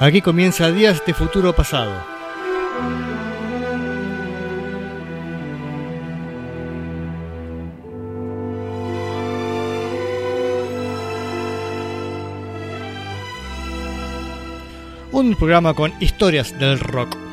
Aquí comienza Días de Futuro Pasado. Un programa con historias del rock.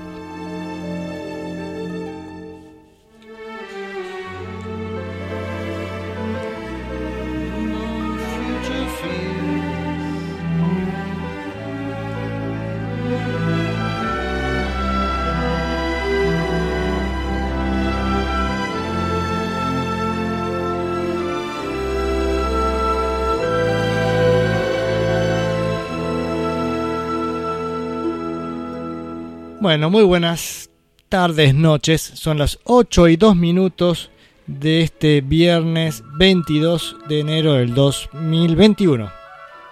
Bueno, muy buenas tardes, noches. Son las 8 y 2 minutos de este viernes 22 de enero del 2021.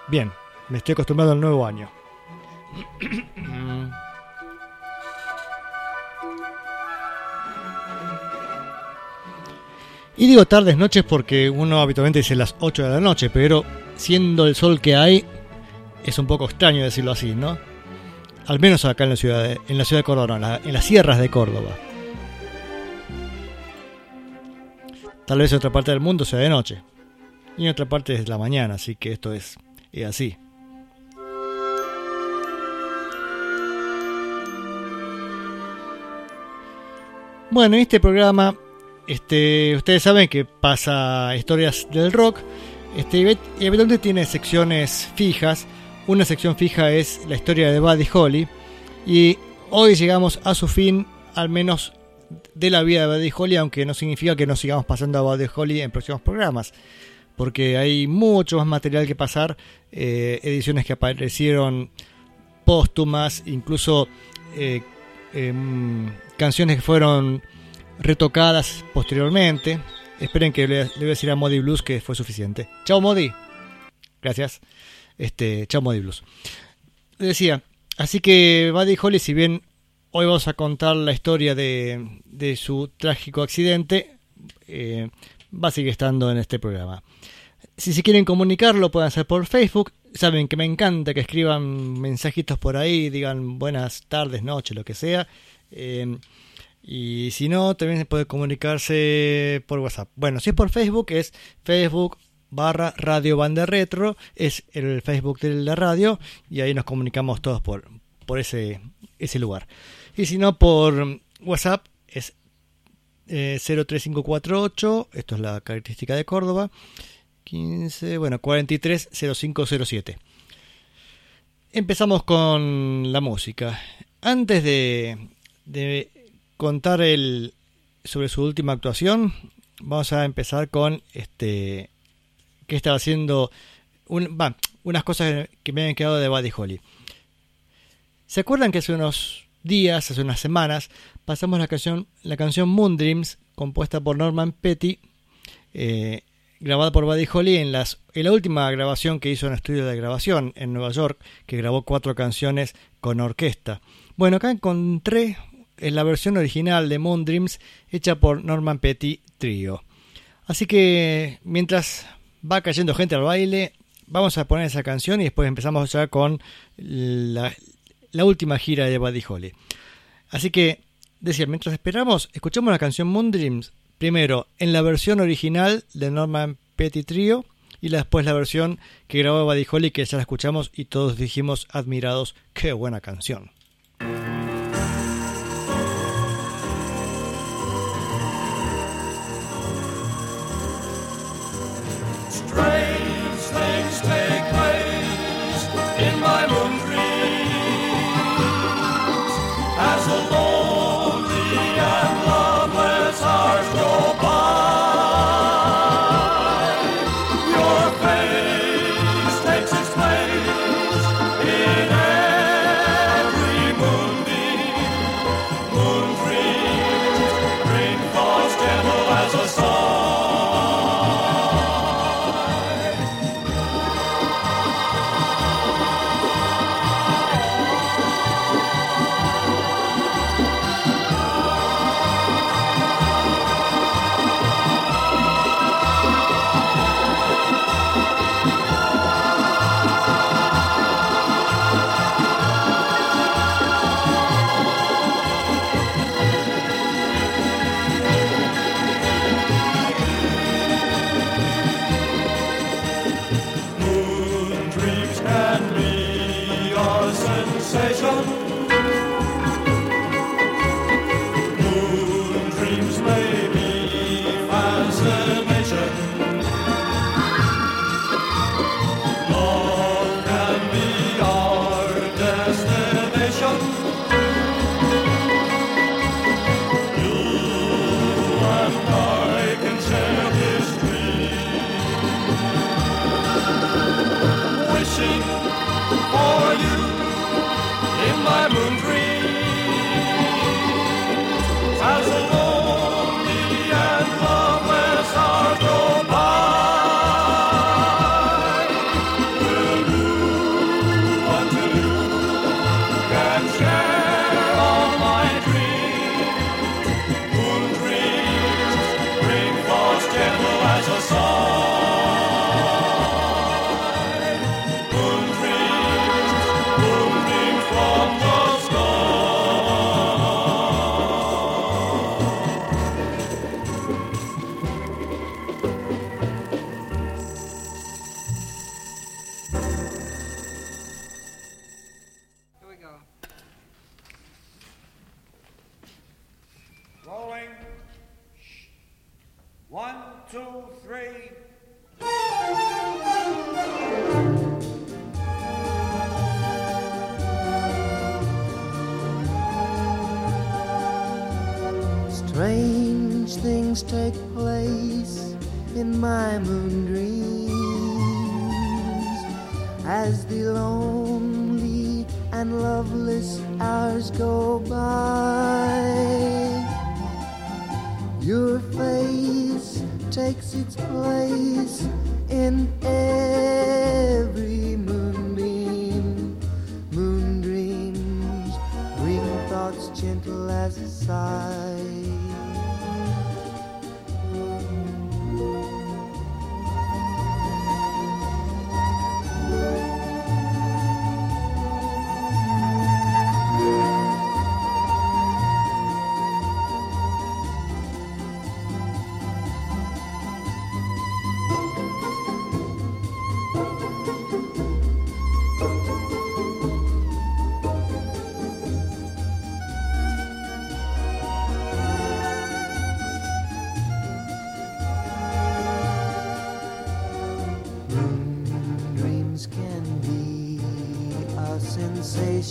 Bien, me estoy acostumbrado al nuevo año. Y digo tardes, noches porque uno habitualmente dice las 8 de la noche, pero siendo el sol que hay, es un poco extraño decirlo así, ¿no? Al menos acá en la ciudad de, en la ciudad de Córdoba, en, las sierras de Córdoba. Tal vez en otra parte del mundo sea de noche. Y en otra parte es la mañana, así que esto es, es así. Bueno, en este programa, este, ustedes saben que pasa historias del rock. Este, y evidentemente tiene secciones fijas una sección fija es la historia de Buddy Holly. Y hoy llegamos a su fin, al menos de la vida de Buddy Holly, aunque no significa que no sigamos pasando a Buddy Holly en próximos programas. Porque hay mucho más material que pasar, eh, ediciones que aparecieron póstumas, incluso eh, em, canciones que fueron retocadas posteriormente. Esperen que le, le voy a decir a Modi Blues que fue suficiente. Chao Modi. Gracias este, Chamo de Blues. Decía, así que Buddy Holly, si bien hoy vamos a contar la historia de, de su trágico accidente, eh, va a seguir estando en este programa. Si se quieren comunicarlo, pueden hacer por Facebook. Saben que me encanta que escriban mensajitos por ahí, digan buenas tardes, noches, lo que sea. Eh, y si no, también se puede comunicarse por WhatsApp. Bueno, si es por Facebook, es Facebook barra Radio Banda Retro, es el Facebook de la radio y ahí nos comunicamos todos por, por ese, ese lugar. Y si no, por WhatsApp es 03548, eh, esto es la característica de Córdoba, 15, bueno, 430507. Empezamos con la música. Antes de, de contar el, sobre su última actuación, vamos a empezar con este estaba haciendo unas cosas que me habían quedado de Buddy Holly. ¿Se acuerdan que hace unos días, hace unas semanas, pasamos la canción, la canción Moon Dreams, compuesta por Norman Petty, eh, grabada por Buddy Holly en la última grabación que hizo en el estudio de grabación en Nueva York, que grabó cuatro canciones con orquesta. Bueno, acá encontré en la versión original de Moon Dreams hecha por Norman Petty Trio. Así que mientras va cayendo gente al baile. Vamos a poner esa canción y después empezamos ya con la, última gira de Buddy Holly. Así que, decía, mientras esperamos, escuchamos la canción Moon Dreams primero en la versión original de Norman Petty Trio y después la versión que grabó Buddy Holly que ya la escuchamos y todos dijimos admirados, qué buena canción.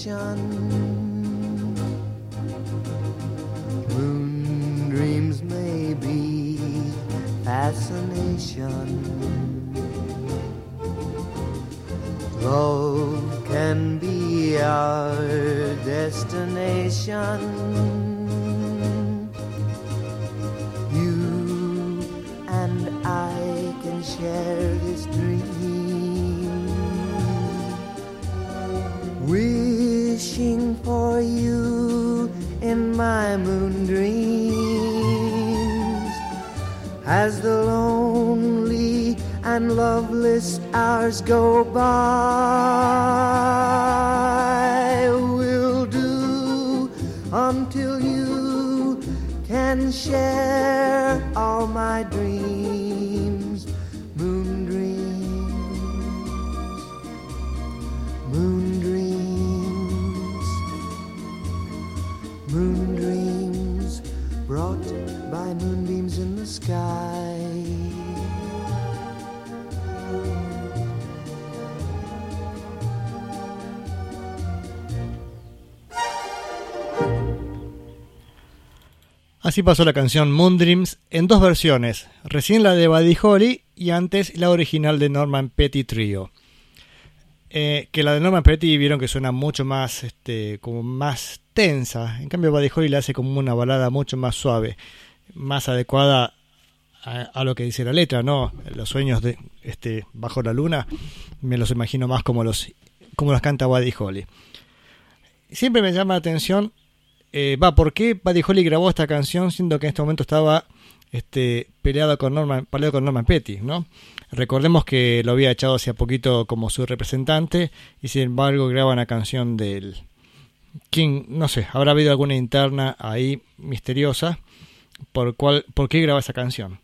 Sensation. Moon dreams may be fascination. Así pasó la canción Moon Dreams en dos versiones, recién la de Buddy Holly y antes la original de Norman Petty Trio. Eh, que la de Norman Petty vieron que suena mucho más, este, como más tensa. En cambio Buddy Holly la hace como una balada mucho más suave, más adecuada a, a lo que dice la letra, ¿no? Los sueños de, este, bajo la luna, me los imagino más como los, como los canta Buddy Holly. Siempre me llama la atención eh, va, ¿por qué Buddy Holly grabó esta canción siendo que en este momento estaba este, peleado con Norman, peleado con Norman Petty, ¿no? Recordemos que lo había echado hace poquito como su representante y sin embargo graba una canción del... ¿Quién? No sé, habrá habido alguna interna ahí misteriosa por, cuál, por qué graba esa canción.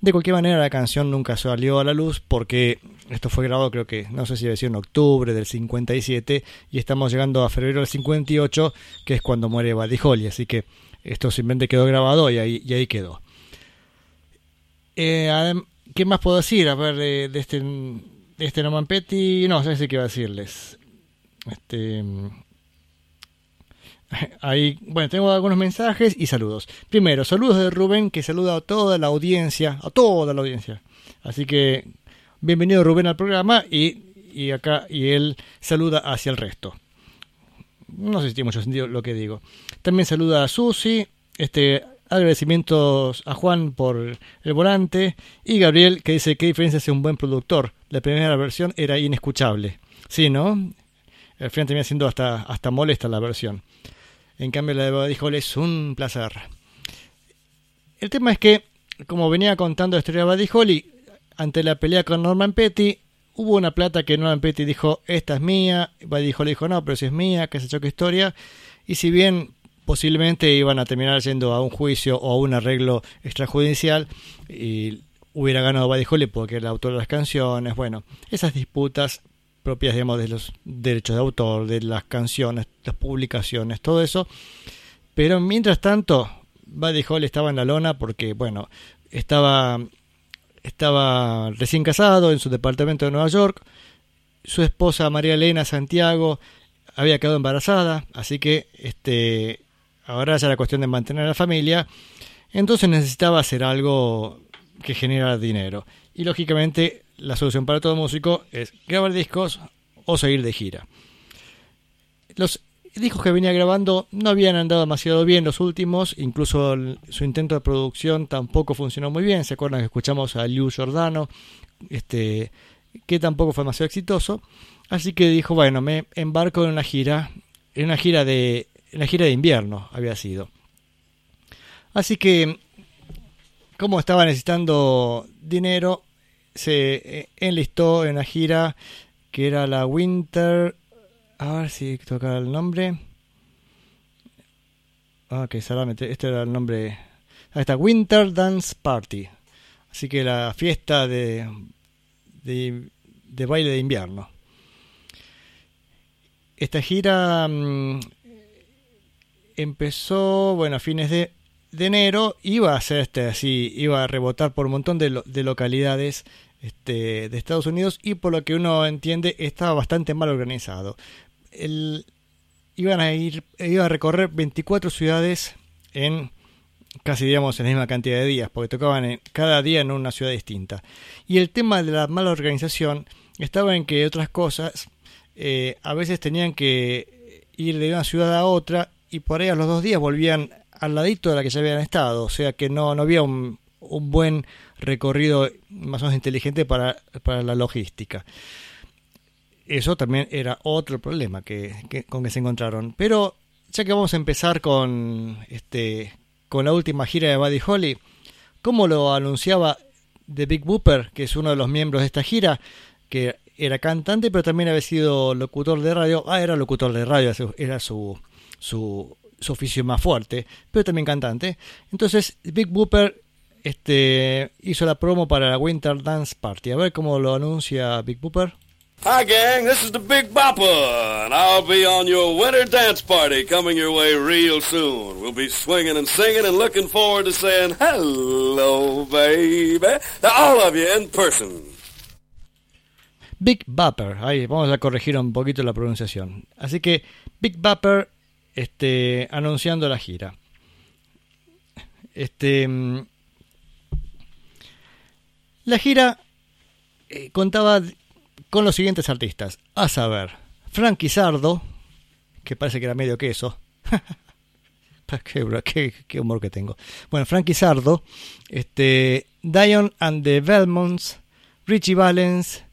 De cualquier manera la canción nunca salió a la luz porque esto fue grabado creo que, no sé si decía en octubre del 57 y estamos llegando a febrero del 58 que es cuando muere Buddy así que esto simplemente quedó grabado y ahí, y ahí quedó. Eh, ¿Qué más puedo decir? A ver, de, de este, de este Norman Petty, no sé qué iba a decirles. Este, Ahí, bueno, tengo algunos mensajes y saludos. Primero, saludos de Rubén, que saluda a toda la audiencia, a toda la audiencia. Así que, bienvenido Rubén al programa y, y acá, y él saluda hacia el resto. No sé si tiene mucho sentido lo que digo. También saluda a Susi, este, agradecimientos a Juan por el volante y Gabriel que dice que diferencia es un buen productor. La primera versión era inescuchable. Sí, ¿no? Al final termina siendo hasta, hasta molesta la versión. En cambio, la de Buddy es un placer. El tema es que, como venía contando la historia de ante la pelea con Norman Petty, hubo una plata que Norman Petty dijo, esta es mía. Buddy Holly dijo, no, pero si es mía, que se choque historia. Y si bien posiblemente iban a terminar yendo a un juicio o a un arreglo extrajudicial, y hubiera ganado Buddy Holly porque era el autor de las canciones, bueno, esas disputas propias, digamos, de los derechos de autor, de las canciones, las publicaciones, todo eso. Pero mientras tanto, Buddy Holly estaba en la lona porque, bueno, estaba, estaba recién casado en su departamento de Nueva York. Su esposa María Elena Santiago había quedado embarazada, así que este, ahora ya era cuestión de mantener a la familia. Entonces necesitaba hacer algo que generara dinero. Y lógicamente la solución para todo músico es grabar discos o seguir de gira. Los discos que venía grabando no habían andado demasiado bien los últimos, incluso su intento de producción tampoco funcionó muy bien. ¿Se acuerdan que escuchamos a Liu Giordano? Este, que tampoco fue demasiado exitoso. Así que dijo, bueno, me embarco en una gira, en una gira de, en una gira de invierno había sido. Así que, como estaba necesitando dinero, se eh, enlistó en una gira que era la Winter. A ver si toca el nombre. Ah, que solamente. Este era el nombre. Ahí está, Winter Dance Party. Así que la fiesta de, de, de baile de invierno. Esta gira mm, empezó, bueno, a fines de, de enero. Iba a ser este así, iba a rebotar por un montón de, lo- de localidades este, de Estados Unidos y por lo que uno entiende estaba bastante mal organizado. El, iban a ir, iba a recorrer 24 ciudades en casi digamos en la misma cantidad de días, porque tocaban en- cada día en una ciudad distinta. Y el tema de la mala organización estaba en que otras cosas eh, a veces tenían que ir de una ciudad a otra y por ahí a los dos días volvían al ladito de la que ya habían estado, o sea que no, no había un, un buen recorrido más o menos inteligente para, para la logística. Eso también era otro problema que, con que se encontraron. Pero ya que vamos a empezar con este con la última gira de Buddy Holly, como lo anunciaba The Big Booper, que es uno de los miembros de esta gira, que era cantante, pero también había sido locutor de radio. Ah, era locutor de radio, era su, su, su oficio más fuerte, pero también cantante. Entonces, Big Booper este, hizo la promo para la Winter Dance Party. A ver cómo lo anuncia Big Booper. Hi, gang. This is the Big Bopper, and I'll be on your winter dance party coming your way real soon. We'll be swinging and singing and looking forward to saying hello, baby, to all of you in person. Big Bapper, ahí vamos a corregir un poquito la pronunciación. Así que Big Bapper este, anunciando la gira. Este, mm, la gira eh, contaba con los siguientes artistas. A saber, Frankie Sardo, que parece que era medio queso. qué, humor que tengo. Bueno, Frankie Sardo, este, Dion and the Belmonts, Richie Valens,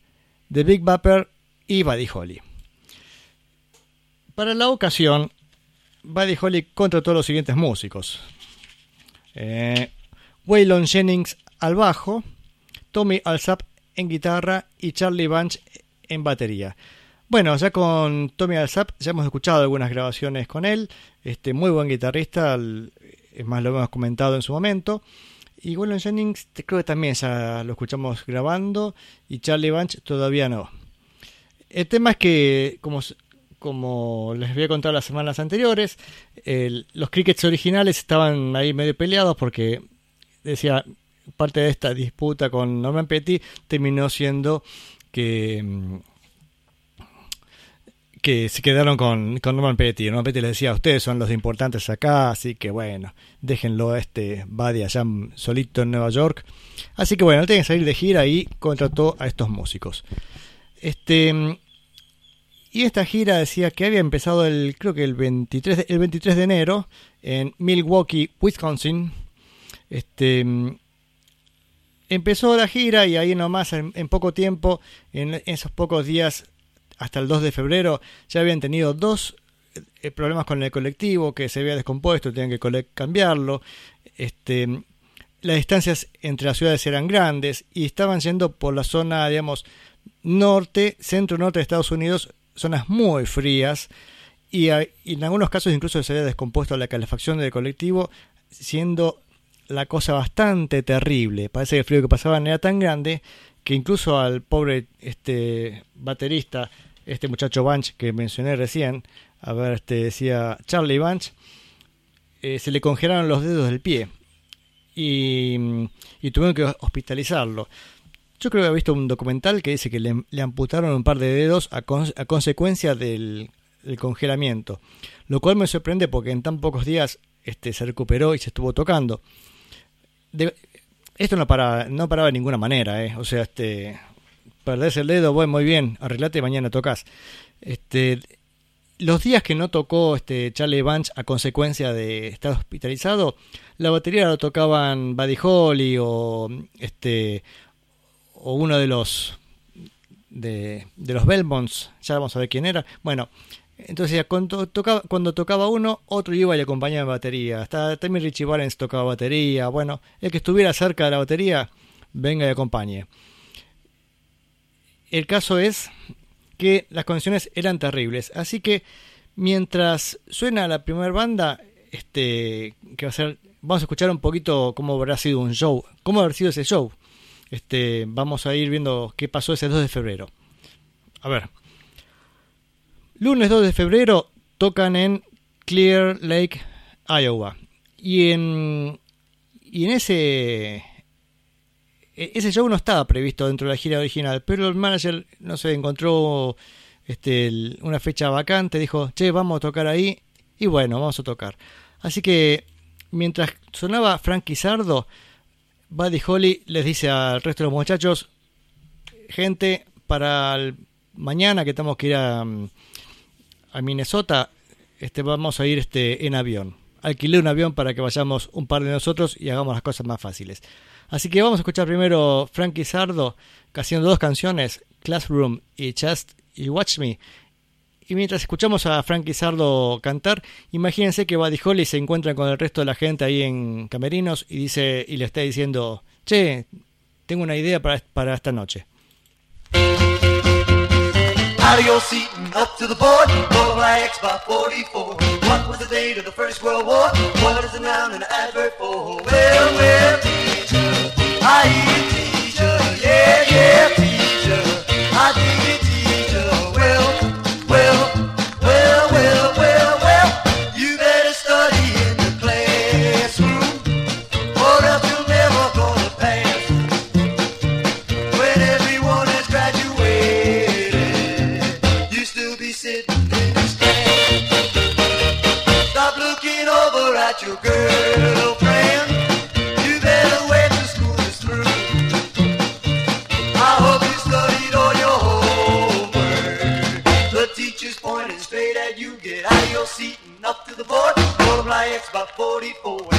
The Big Bapper y Buddy Holly. Para la ocasión, Buddy Holly contrató a los siguientes músicos. Eh, Waylon Jennings al bajo, Tommy Alsap en guitarra y Charlie Bunch en batería. Bueno, ya con Tommy Alsap ya hemos escuchado algunas grabaciones con él, este muy buen guitarrista, es más lo hemos comentado en su momento. Y Waylon Jennings creo que también ya lo escuchamos grabando y Charlie Bunch todavía no. El tema es que, como, como les había contado las semanas anteriores, los crickets originales estaban ahí medio peleados porque decía parte de esta disputa con Norman Petty terminó siendo que mm, que se quedaron con, con Norman Petty. Norman Petty les decía, ustedes son los importantes acá, así que bueno, déjenlo a este Buddy allá solito en Nueva York. Así que bueno, tenía que salir de gira y contrató a estos músicos. Este mm, y esta gira decía que había empezado el creo que el 23 de, el 23 de enero en Milwaukee, Wisconsin. Este empezó la gira y ahí nomás en, en poco tiempo, en esos pocos días hasta el 2 de febrero ya habían tenido dos eh, problemas con el colectivo que se había descompuesto, tenían que cambiarlo. Este, las distancias entre las ciudades eran grandes y estaban yendo por la zona, digamos, norte, centro-norte de Estados Unidos, zonas muy frías y, a- y en algunos casos incluso se había descompuesto la calefacción del colectivo, siendo la cosa bastante terrible. Parece que el frío que pasaban era tan grande que incluso al pobre este baterista, este muchacho Bunch que mencioné recién, a ver, este decía Charlie Bunch, eh, se le congelaron los dedos del pie. y, y tuvieron que hospitalizarlo. Yo creo que he visto un documental que dice que le, amputaron un par de dedos a, con- a consecuencia del, congelamiento, lo cual me sorprende porque en tan pocos días este, se recuperó y se estuvo tocando. Esto no paraba, no paraba de ninguna manera, ¿eh? o sea, este, perdés el dedo, bueno, muy bien, arreglate y mañana tocas. Este, los días que no tocó este Charlie Bunch a consecuencia de estar hospitalizado, la batería lo tocaban Buddy Holly o este o uno de los de, de los Belmonts, ya vamos a ver quién era. Bueno, entonces cuando tocaba, cuando tocaba uno, otro iba y acompañaba en batería. Hasta también Richie Valens tocaba batería. Bueno, el que estuviera cerca de la batería, venga y acompañe. El caso es que las condiciones eran terribles. Así que mientras suena la primera banda, este, que va vamos a escuchar un poquito cómo habrá sido un show, cómo habrá sido ese show. Este, vamos a ir viendo qué pasó ese 2 de febrero. A ver. Lunes 2 de febrero tocan en Clear Lake, Iowa. Y en y en ese e- ese show no estaba previsto dentro de la gira original, pero el manager no se encontró este, una fecha vacante, dijo, che, vamos a tocar ahí, y bueno, vamos a tocar. Así que mientras sonaba Frankie Sardo, Buddy Holly les dice al resto de los muchachos, gente, para mañana que tenemos que ir a, mm, a Minnesota, este, vamos a ir este, en avión. Alquilé un avión para que vayamos un par de nosotros y hagamos las cosas más fáciles. Así que vamos a escuchar primero Frankie Sardo haciendo dos canciones, Classroom y Just y Watch Me. Y mientras escuchamos a Frankie Sardo cantar, imagínense que Buddy Holly se encuentra con el resto de la gente ahí en Camerinos y dice y le está diciendo, che, tengo una idea para, para esta noche. Out of your seat and up to the board. Roll X by 44. What was the date of the First World War? What is the noun and the adverb for? Well, well, teacher, I teacher. Yeah, yeah, teacher. I teacher. Get out of your seat and up to the board. Multiply X by 44.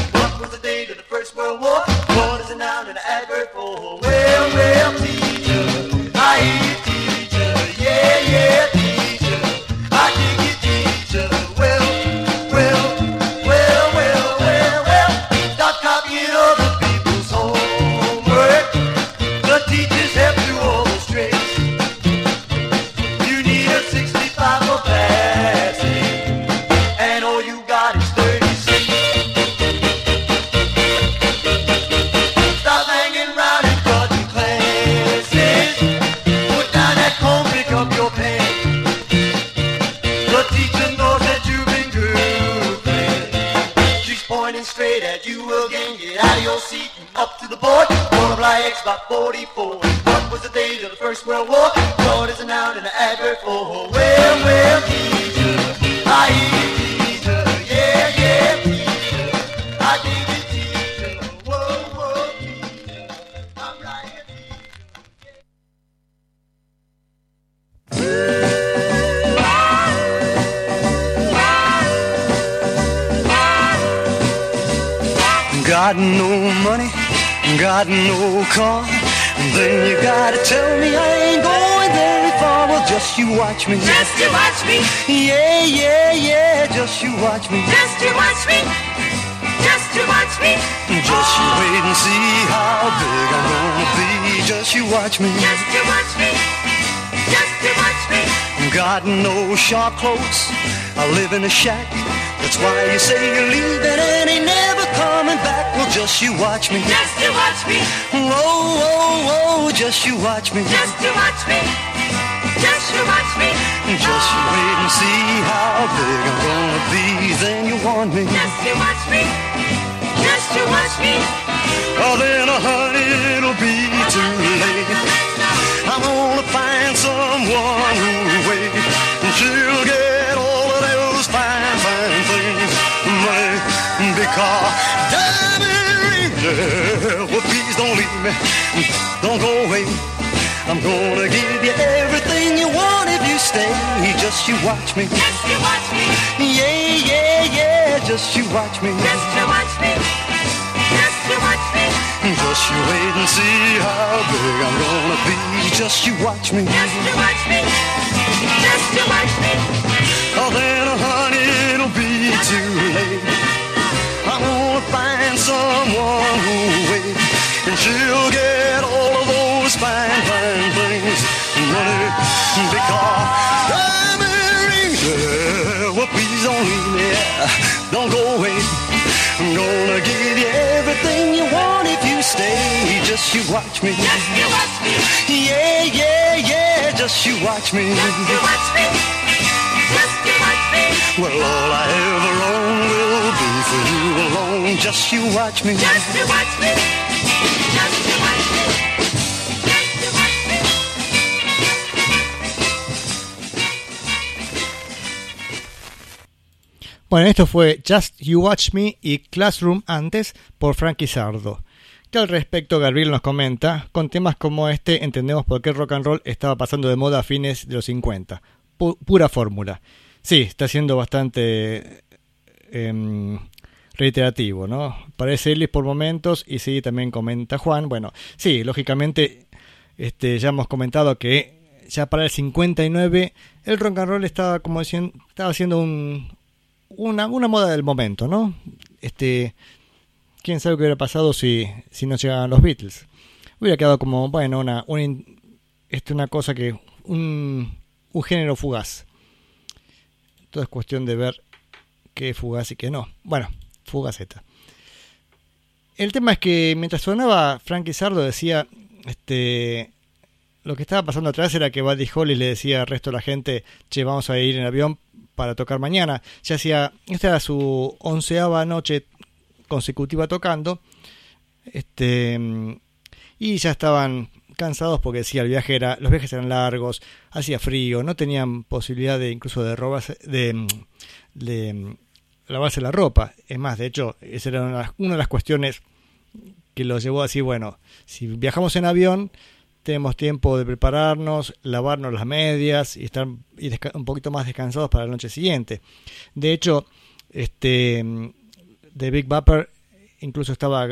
Clothes, I live in a shack. That's why you say you're leaving and ain't never coming back. Well, just you watch me. Just you watch me, Whoa, whoa, whoa, just you watch me. just you watch me, just to watch me, Just you wait and see how big I'm gonna be. Then you want me. just you watch me, just you watch me, Oh, then, uh, honey, it'll be uh-huh, too uh-huh, late. I'm gonna find someone and she'll get all of those fine, fine things. Money, because, diamond rings, well, please don't leave me, don't go away. I'm gonna give you everything you want if you stay. Just you watch me. Just you watch me. Yeah, yeah, yeah. Just you watch me. Just you watch me. Just you watch me. Just you wait and see how big I'm gonna be. Just you watch me. Just you watch me. Oh, then, honey, it'll be too late. I'm gonna find someone who'll wait, and she'll get all of those fine, fine things. Money, because diamond rings. Yeah, well, please don't leave me. Don't go away. I'm gonna give you everything you want if you stay. Just you watch me. Just you watch me. Yeah, yeah. Just you watch me. Just you watch me. Just you watch me. Well, all I ever own will be for you alone. Just you watch me. Just you watch me. Just you watch me. Just you watch me. Bueno, esto fue Just You Watch Me y Classroom antes por Frankie Sardo. Que al respecto Gabriel nos comenta, con temas como este entendemos por qué el rock and roll estaba pasando de moda a fines de los 50. Pu- pura fórmula. Sí, está siendo bastante em, reiterativo, ¿no? Parece Ellis por momentos y sí, también comenta Juan. Bueno, sí, lógicamente este, ya hemos comentado que ya para el 59 el rock and roll estaba como diciendo, estaba haciendo un, una, una moda del momento, ¿no? Este, quién sabe qué hubiera pasado si, si no llegaban los Beatles. Hubiera quedado como, bueno, una, una, este, una cosa que, un, un género fugaz. Todo es cuestión de ver qué es fugaz y qué no. Bueno, fugaceta. El tema es que mientras sonaba Frankie Sardo decía, este, lo que estaba pasando atrás era que Buddy Holly le decía al resto de la gente, che, vamos a ir en avión para tocar mañana. Ya hacía, esta era su onceava noche consecutiva tocando. Este, y ya estaban cansados porque decía el viaje era, los viajes eran largos, hacía frío, no tenían posibilidad de incluso de robarse, de, lavarse la ropa. Es más, de hecho, esa era una, de las cuestiones que los llevó así, bueno, si viajamos en avión, tenemos tiempo de prepararnos, lavarnos las medias y estar y un poquito más descansados para la noche siguiente. De hecho, este The Big Bapper incluso estaba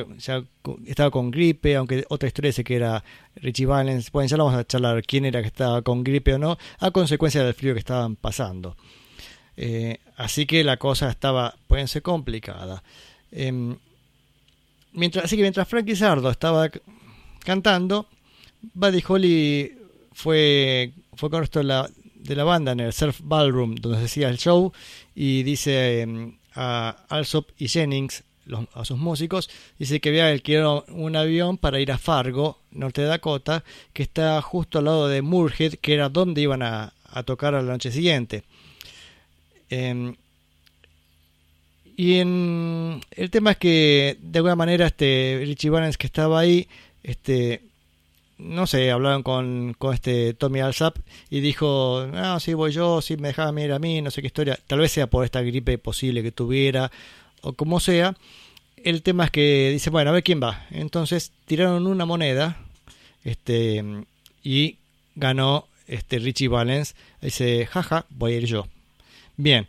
estaba con gripe, aunque otra historia dice que era Richie Valens. Bueno, ya vamos a charlar quién era que estaba con gripe o no, a consecuencia del frío que estaban pasando. Eh, así que la cosa estaba, pueden ser complicada. Em, mientras, así que mientras Frankie Sardo estaba cantando, Buddy Holly fue, fue con el resto de la, de la banda en el Surf Ballroom, donde se hacía el show, y dice em, a Alsop y Jennings, a sus músicos, dice que había alquilado un avión para ir a Fargo, norte de Dakota, que está justo al lado de Moorhead, que era donde iban a, a tocar a la noche siguiente. Em, y en, el tema es que de alguna manera este Richie Valens que estaba ahí, este no sé, hablaron con, con este Tommy Alsap y dijo, no, si voy yo, si me dejaba mirar a mí, no sé qué historia, tal vez sea por esta gripe posible que tuviera, o como sea. El tema es que dice, bueno, a ver quién va. Entonces tiraron una moneda, este, y ganó este Richie Valens. Dice, jaja, voy a ir yo. Bien.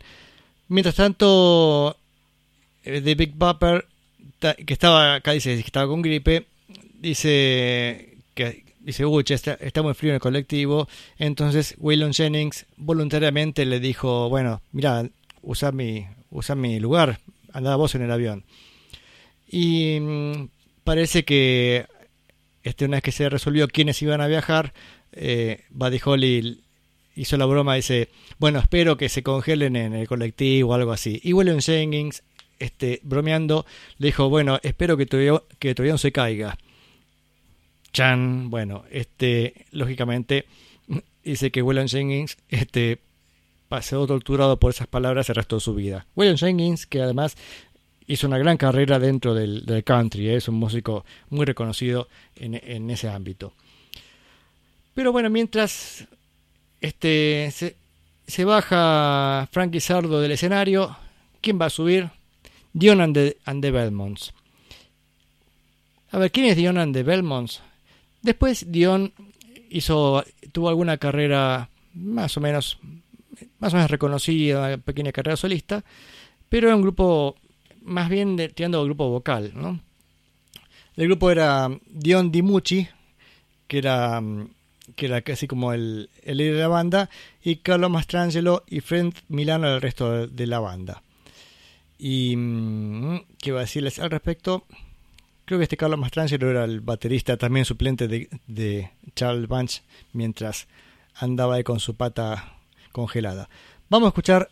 Mientras tanto, eh, The Big Bopper, ta- que estaba acá, dice que estaba con gripe, dice que dice, uy, está, muy frío en el colectivo. Entonces, Waylon Jennings voluntariamente le dijo, bueno, mira, usa mi, usa mi lugar, anda vos en el avión. Y mm, parece que este, una vez que se resolvió quiénes iban a viajar, eh, Buddy Holly hizo la broma, dice, bueno, espero que se congelen en el colectivo o algo así. Y William Jennings, este, bromeando, le dijo, bueno, espero que tu, que tu avión se caiga. Chan, bueno, este, lógicamente, dice que William Jennings, este, torturado por esas palabras el resto de su vida. William Jenkins, que además hizo una gran carrera dentro del, country, ¿eh? es un músico muy reconocido en, ese ámbito. Pero bueno, mientras este, se, se baja Frankie Sardo del escenario, ¿quién va a subir? Dion and the, and the Belmonts. A ver, ¿quién es Dion and the Belmonts? Después Dion hizo, tuvo alguna carrera más o menos, más o menos reconocida, una pequeña carrera solista, pero era un grupo más bien de, tirando grupo vocal, ¿no? El grupo era Dion DiMucci, que era que era casi como el, líder de la banda, y Carlo Mastrangelo y Fred Milano el resto de, de la banda. Y mm, qué iba a decirles al respecto. Creo que este Carlos Mastrangelo era el baterista también suplente de, de Charles Bunch mientras andaba ahí con su pata congelada. Vamos a escuchar.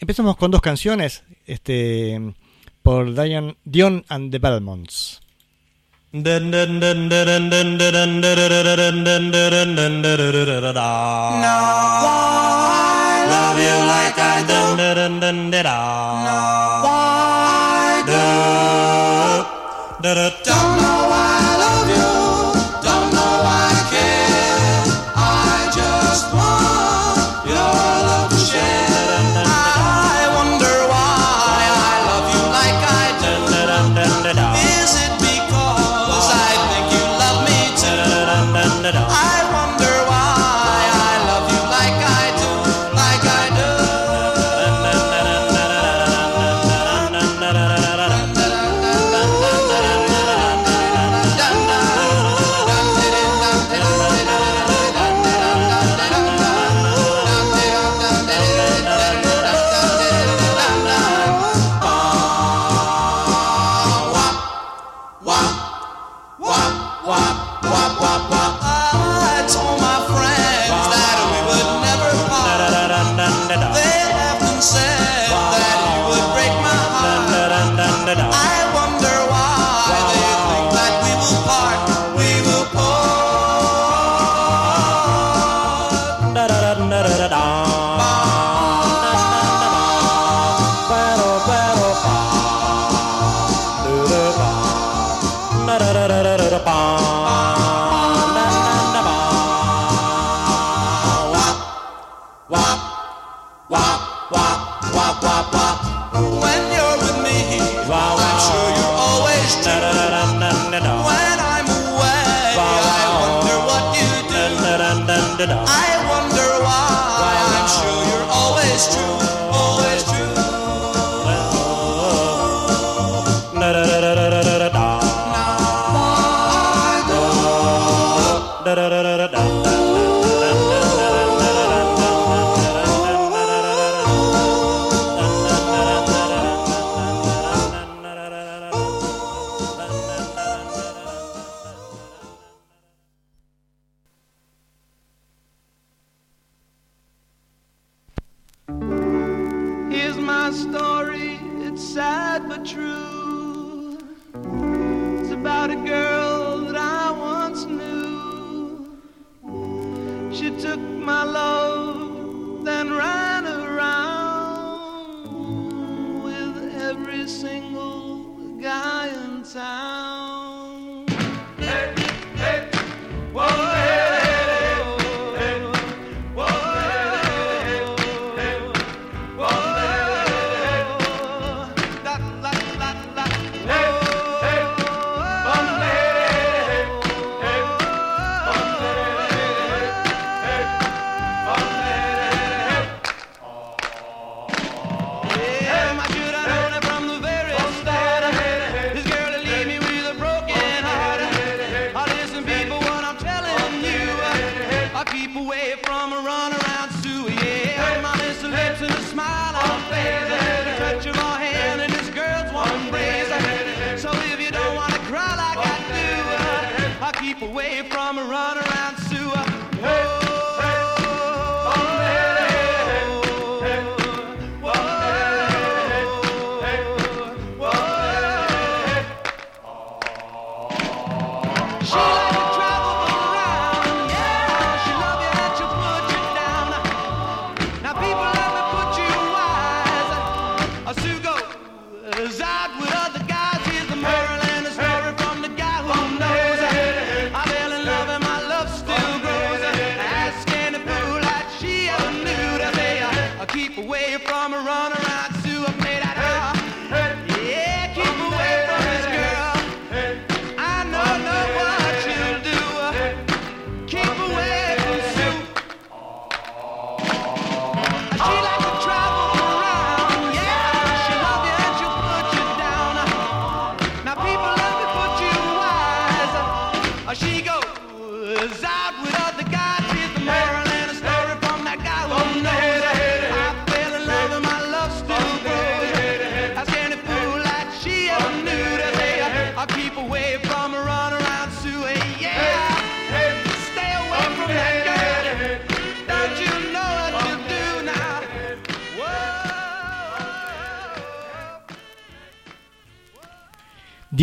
Empezamos con dos canciones. Este por Dion, Dion and the Belmonts. Love do? Don't know why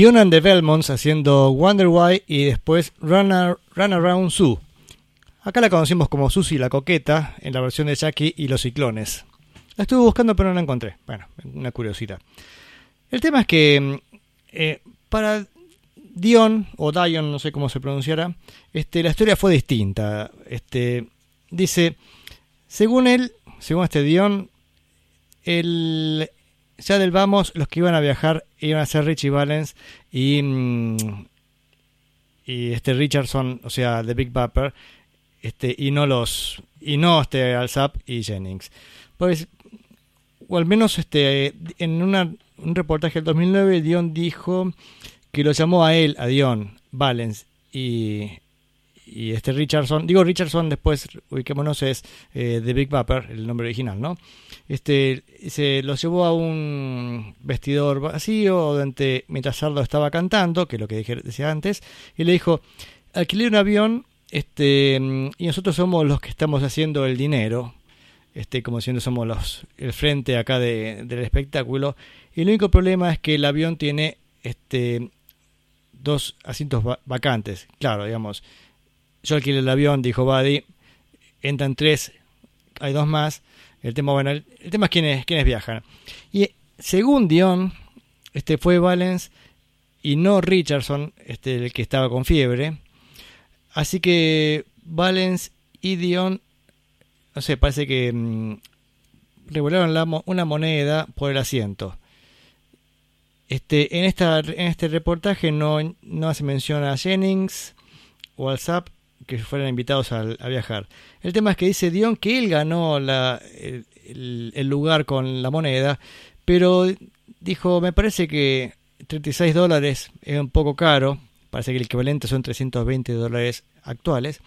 Dion and the Belmonts haciendo Wonder Why y después Run, Run Around Sue. Acá la conocimos como Susie la Coqueta en la versión de Jackie y los Ciclones. La estuve buscando pero no la encontré. Bueno, una curiosidad. El tema es que mm, eh, para Dion, o Dion, no sé cómo se pronunciará, este, la historia fue distinta. Este, dice, según él, según este Dion, el, ya del vamos, los que iban a viajar iban a ser Richie Valens y, mm, y este Richardson, o sea, The Big Bapper, este, y no los, y no este Alsap y Jennings. Pues, o al menos este, en un reportaje del 2009, Dion dijo que lo llamó a él, a Dion, Valens y, y este Richardson, digo Richardson, después ubiquémonos, es eh, The Big Bapper, el nombre original, ¿no? Este, se los llevó a un vestidor vacío donde, mientras Sardo estaba cantando, que es lo que dije, decía antes, y le dijo, alquilé un avión este, y nosotros somos los que estamos haciendo el dinero, este, como siendo somos los, el frente acá de- del espectáculo, y el único problema es que el avión tiene este, dos asientos va- vacantes, claro, digamos, yo alquilé el avión, dijo Buddy, entran tres, hay dos más, el tema, bueno, el, tema es quiénes, quiénes viajan. Y eh, según Dion, este fue Valens y no Richardson, este el que estaba con fiebre. Así que Valens y Dion, no sé, parece que mm, revolaron la mo- una moneda por el asiento. Este, en, esta, en este reportaje no, no hace mención a Jennings o al SAP que fueran invitados a, viajar. El tema es que dice Dion que él ganó el lugar con la moneda, pero dijo, me parece que 36 dólares es un poco caro, parece que el equivalente son 320 dólares actuales,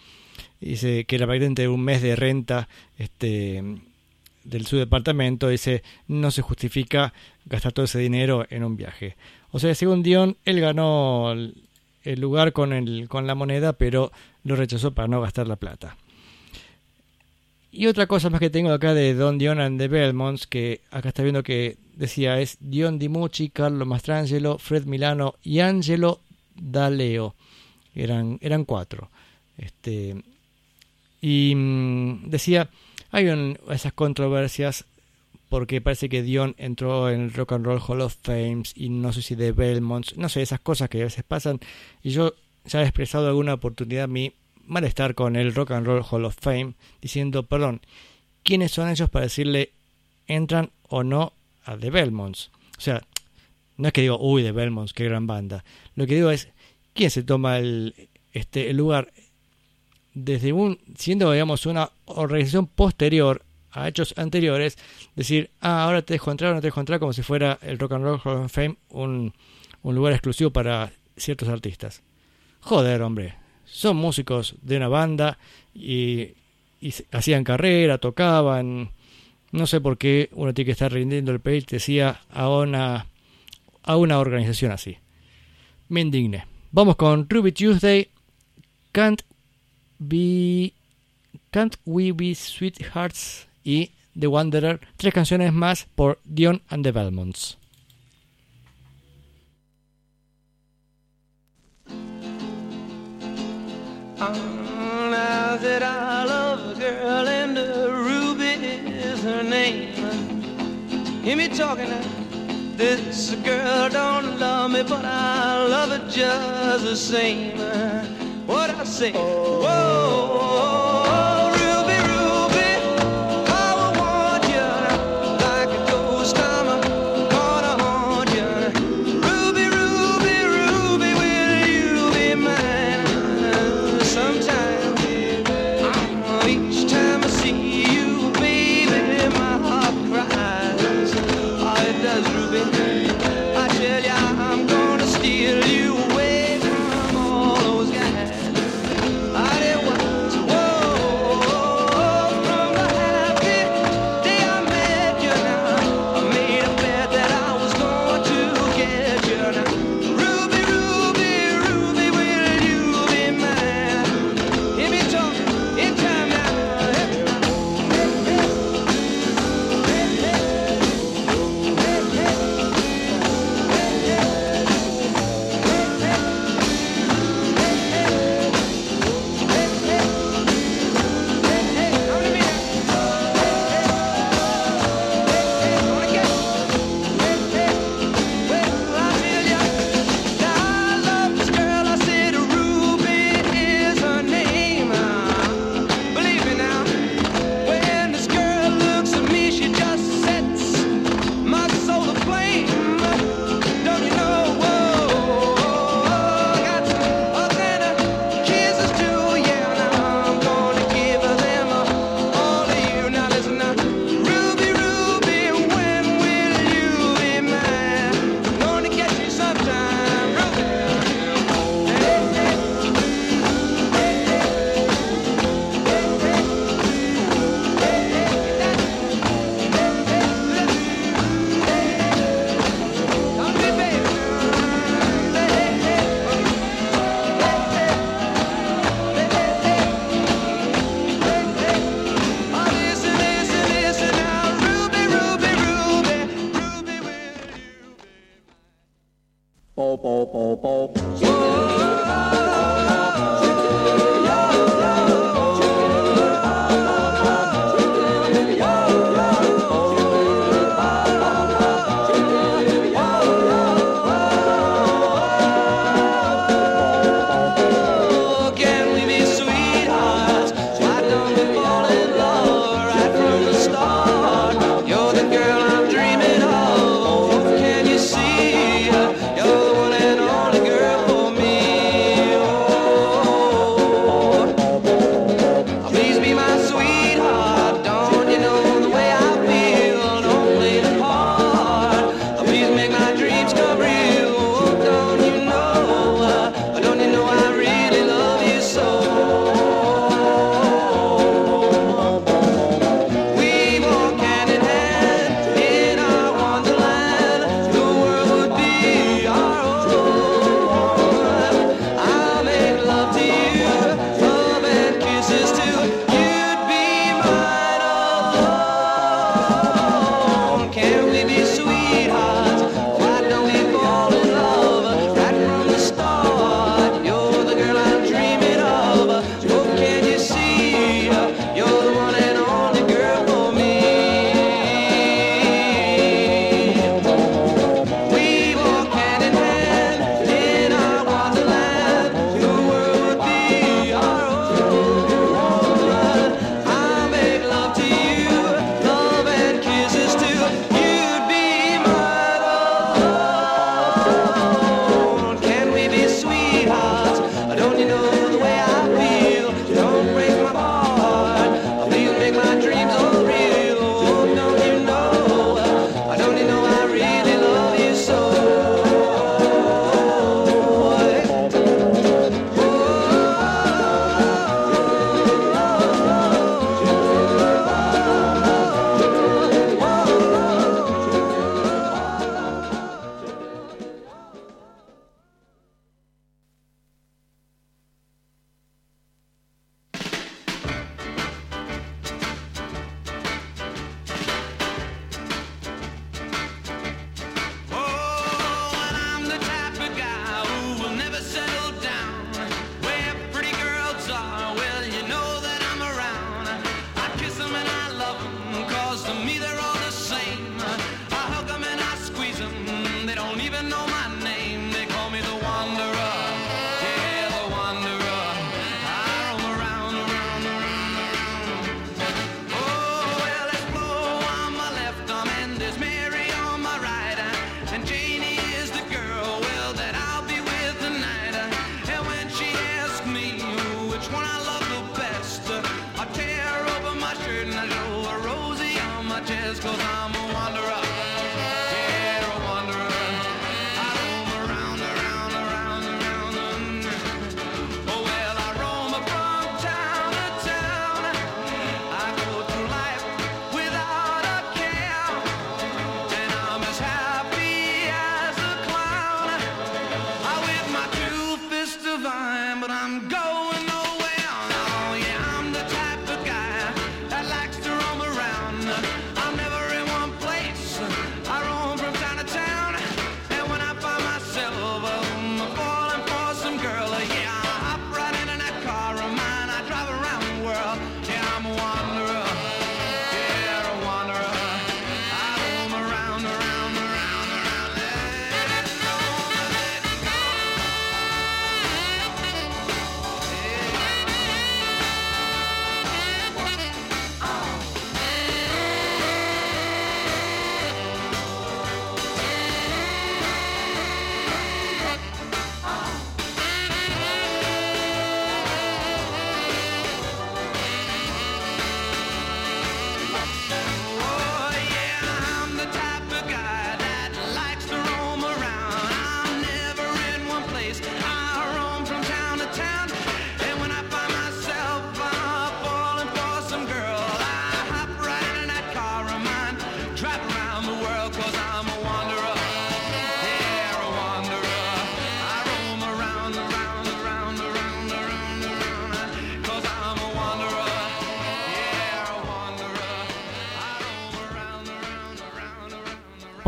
dice que el equivalente de un mes de renta este, del su departamento, dice, no se justifica gastar todo ese dinero en un viaje. O sea, según Dion, él ganó el, lugar con, el, con la moneda, pero lo rechazó para no gastar la plata. Y otra cosa más que tengo acá de Don Dion the Belmonts, que acá está viendo que decía es Dion Dimucci, Carlo Mastrangelo, Fred Milano y Angelo Daleo. Eran, eran cuatro. Este, y mm, decía, hay esas controversias porque parece que Dion entró en el Rock and Roll Hall of Fame y no sé si de Belmonts, no sé, esas cosas que a veces pasan. Y yo ya he expresado alguna oportunidad mi malestar con el Rock and Roll Hall of Fame, diciendo, perdón, ¿quiénes son ellos para decirle entran o no a The Belmonts? O sea, no es que digo, uy, The Belmonts, qué gran banda. Lo que digo es, ¿quién se toma el, este, el lugar desde un, siendo, digamos, una organización posterior a hechos anteriores, decir, ah, ahora te dejo entrar no te dejo entrar, como si fuera el Rock and Roll Hall of Fame un, un lugar exclusivo para ciertos artistas. Joder, hombre, son músicos de una banda y, y hacían carrera, tocaban, no sé por qué uno tiene que estar rindiendo el decía, a una, a una organización así. Me indigné. Vamos con Ruby Tuesday, Can't Be Can't We Be Sweethearts y The Wanderer, tres canciones más por Dion and the Belmonts. Oh, now that I love a girl and uh, Ruby is her name. Hear me talking now. This girl don't love me, but I love her just the same. What I say? Whoa, Ruby, Ruby, bo bo bo.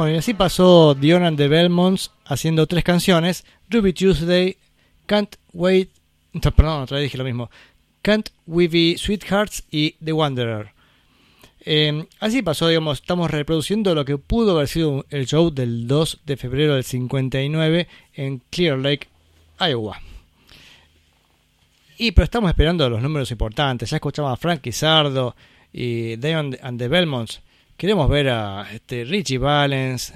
Y así pasó Dion and the Belmonts haciendo tres canciones: Ruby Tuesday, Can't Wait. perdón, otra vez dije lo mismo. Can't We Be Sweethearts y The Wanderer. Eh, así pasó, digamos, estamos reproduciendo lo que pudo haber sido el show del 2 de febrero del 59 en Clear Lake, Iowa. Y pero estamos esperando los números importantes. Ya escuchamos a Frankie Sardo y Dion and the Belmonts. Queremos ver a este, Richie Valens,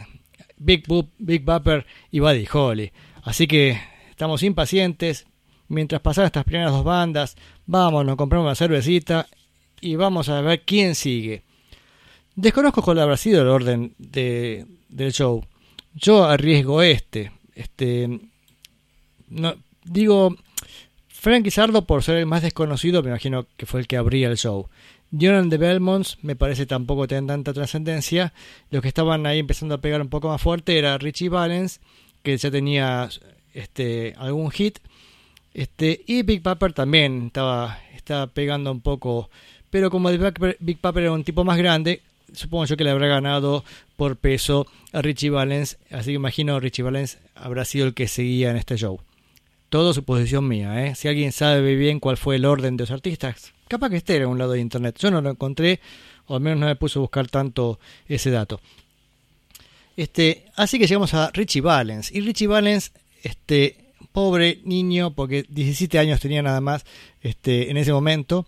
Big Boop, Big Bapper y Buddy Holly. Así que estamos impacientes. Mientras pasan estas primeras dos bandas, vamos, nos compramos una cervecita y vamos a ver quién sigue. Desconozco cuál habrá sido el orden de, del show. Yo arriesgo este. Este. No, digo. Frankie Sardo, por ser el más desconocido, me imagino que fue el que abría el show. Jonan de Belmonts me parece tampoco tener tanta trascendencia. Los que estaban ahí empezando a pegar un poco más fuerte era Richie Valens, que ya tenía este algún hit. Este, y Big Papa también estaba, estaba pegando un poco. Pero como Big Papa era un tipo más grande, supongo yo que le habrá ganado por peso a Richie Valens. Así que imagino Richie Valens habrá sido el que seguía en este show. Todo suposición mía, ¿eh? Si alguien sabe bien cuál fue el orden de los artistas, capaz que esté en un lado de internet. Yo no lo encontré, o al menos no me puse a buscar tanto ese dato. Este, así que llegamos a Richie Valens. Y Richie Valens, este, pobre niño, porque 17 años tenía nada más este, en ese momento.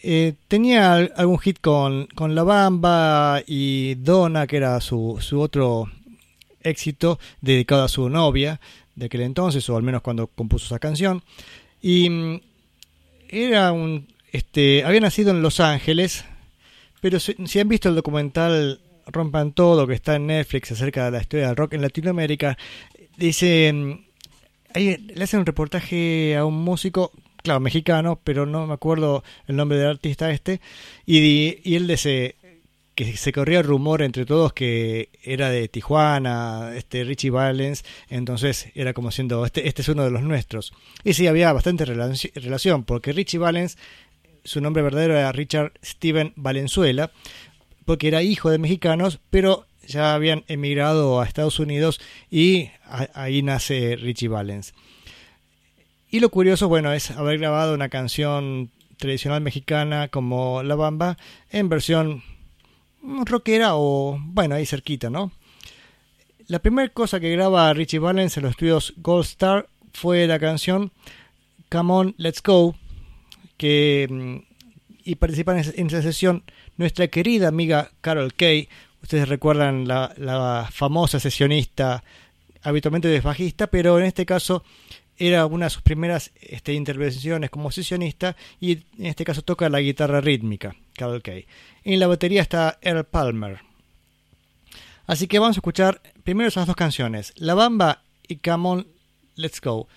eh, tenía al- algún hit con, con La Bamba y Donna, que era su, su otro éxito dedicado a su novia de aquel entonces, o al menos cuando compuso esa canción. Y mm, era un. Este, había nacido en Los Ángeles, pero si, han visto el documental Rompan Todo, que está en Netflix acerca de la historia del rock en Latinoamérica, dice. ahí le hacen un reportaje a un músico, claro, mexicano, pero no me acuerdo el nombre del artista este, y, y él dice que se corría el rumor entre todos que era de Tijuana, este Richie Valens, entonces era como siendo, este, este es uno de los nuestros. Y sí, había bastante relaci- relación, porque Richie Valens, su nombre verdadero era Richard Steven Valenzuela, porque era hijo de mexicanos, pero ya habían emigrado a Estados Unidos y ahí nace Richie Valens. Y lo curioso, bueno, es haber grabado una canción tradicional mexicana como La Bamba en versión rockera o, bueno, ahí cerquita, ¿no? La primera cosa que graba Richie Valens en los estudios Gold Star fue la canción Come On, Let's Go, que mm, y participan en esa- sesión nuestra querida amiga Carol Kay. Ustedes recuerdan la, la famosa sesionista, habitualmente de bajista, pero en este caso era una de sus primeras este, intervenciones como sesionista y en este caso toca la guitarra rítmica, Carol Kay. En la batería está Earl Palmer. Así que vamos a escuchar primero esas dos canciones, La Bamba y Come On, Let's Go.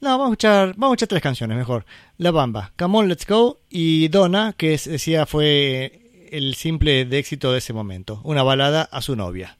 No, vamos a escuchar, vamos a escuchar tres canciones mejor. La Bamba, Come On, Let's Go y Donna, que es- decía fue el simple de éxito de ese momento, una balada a su novia.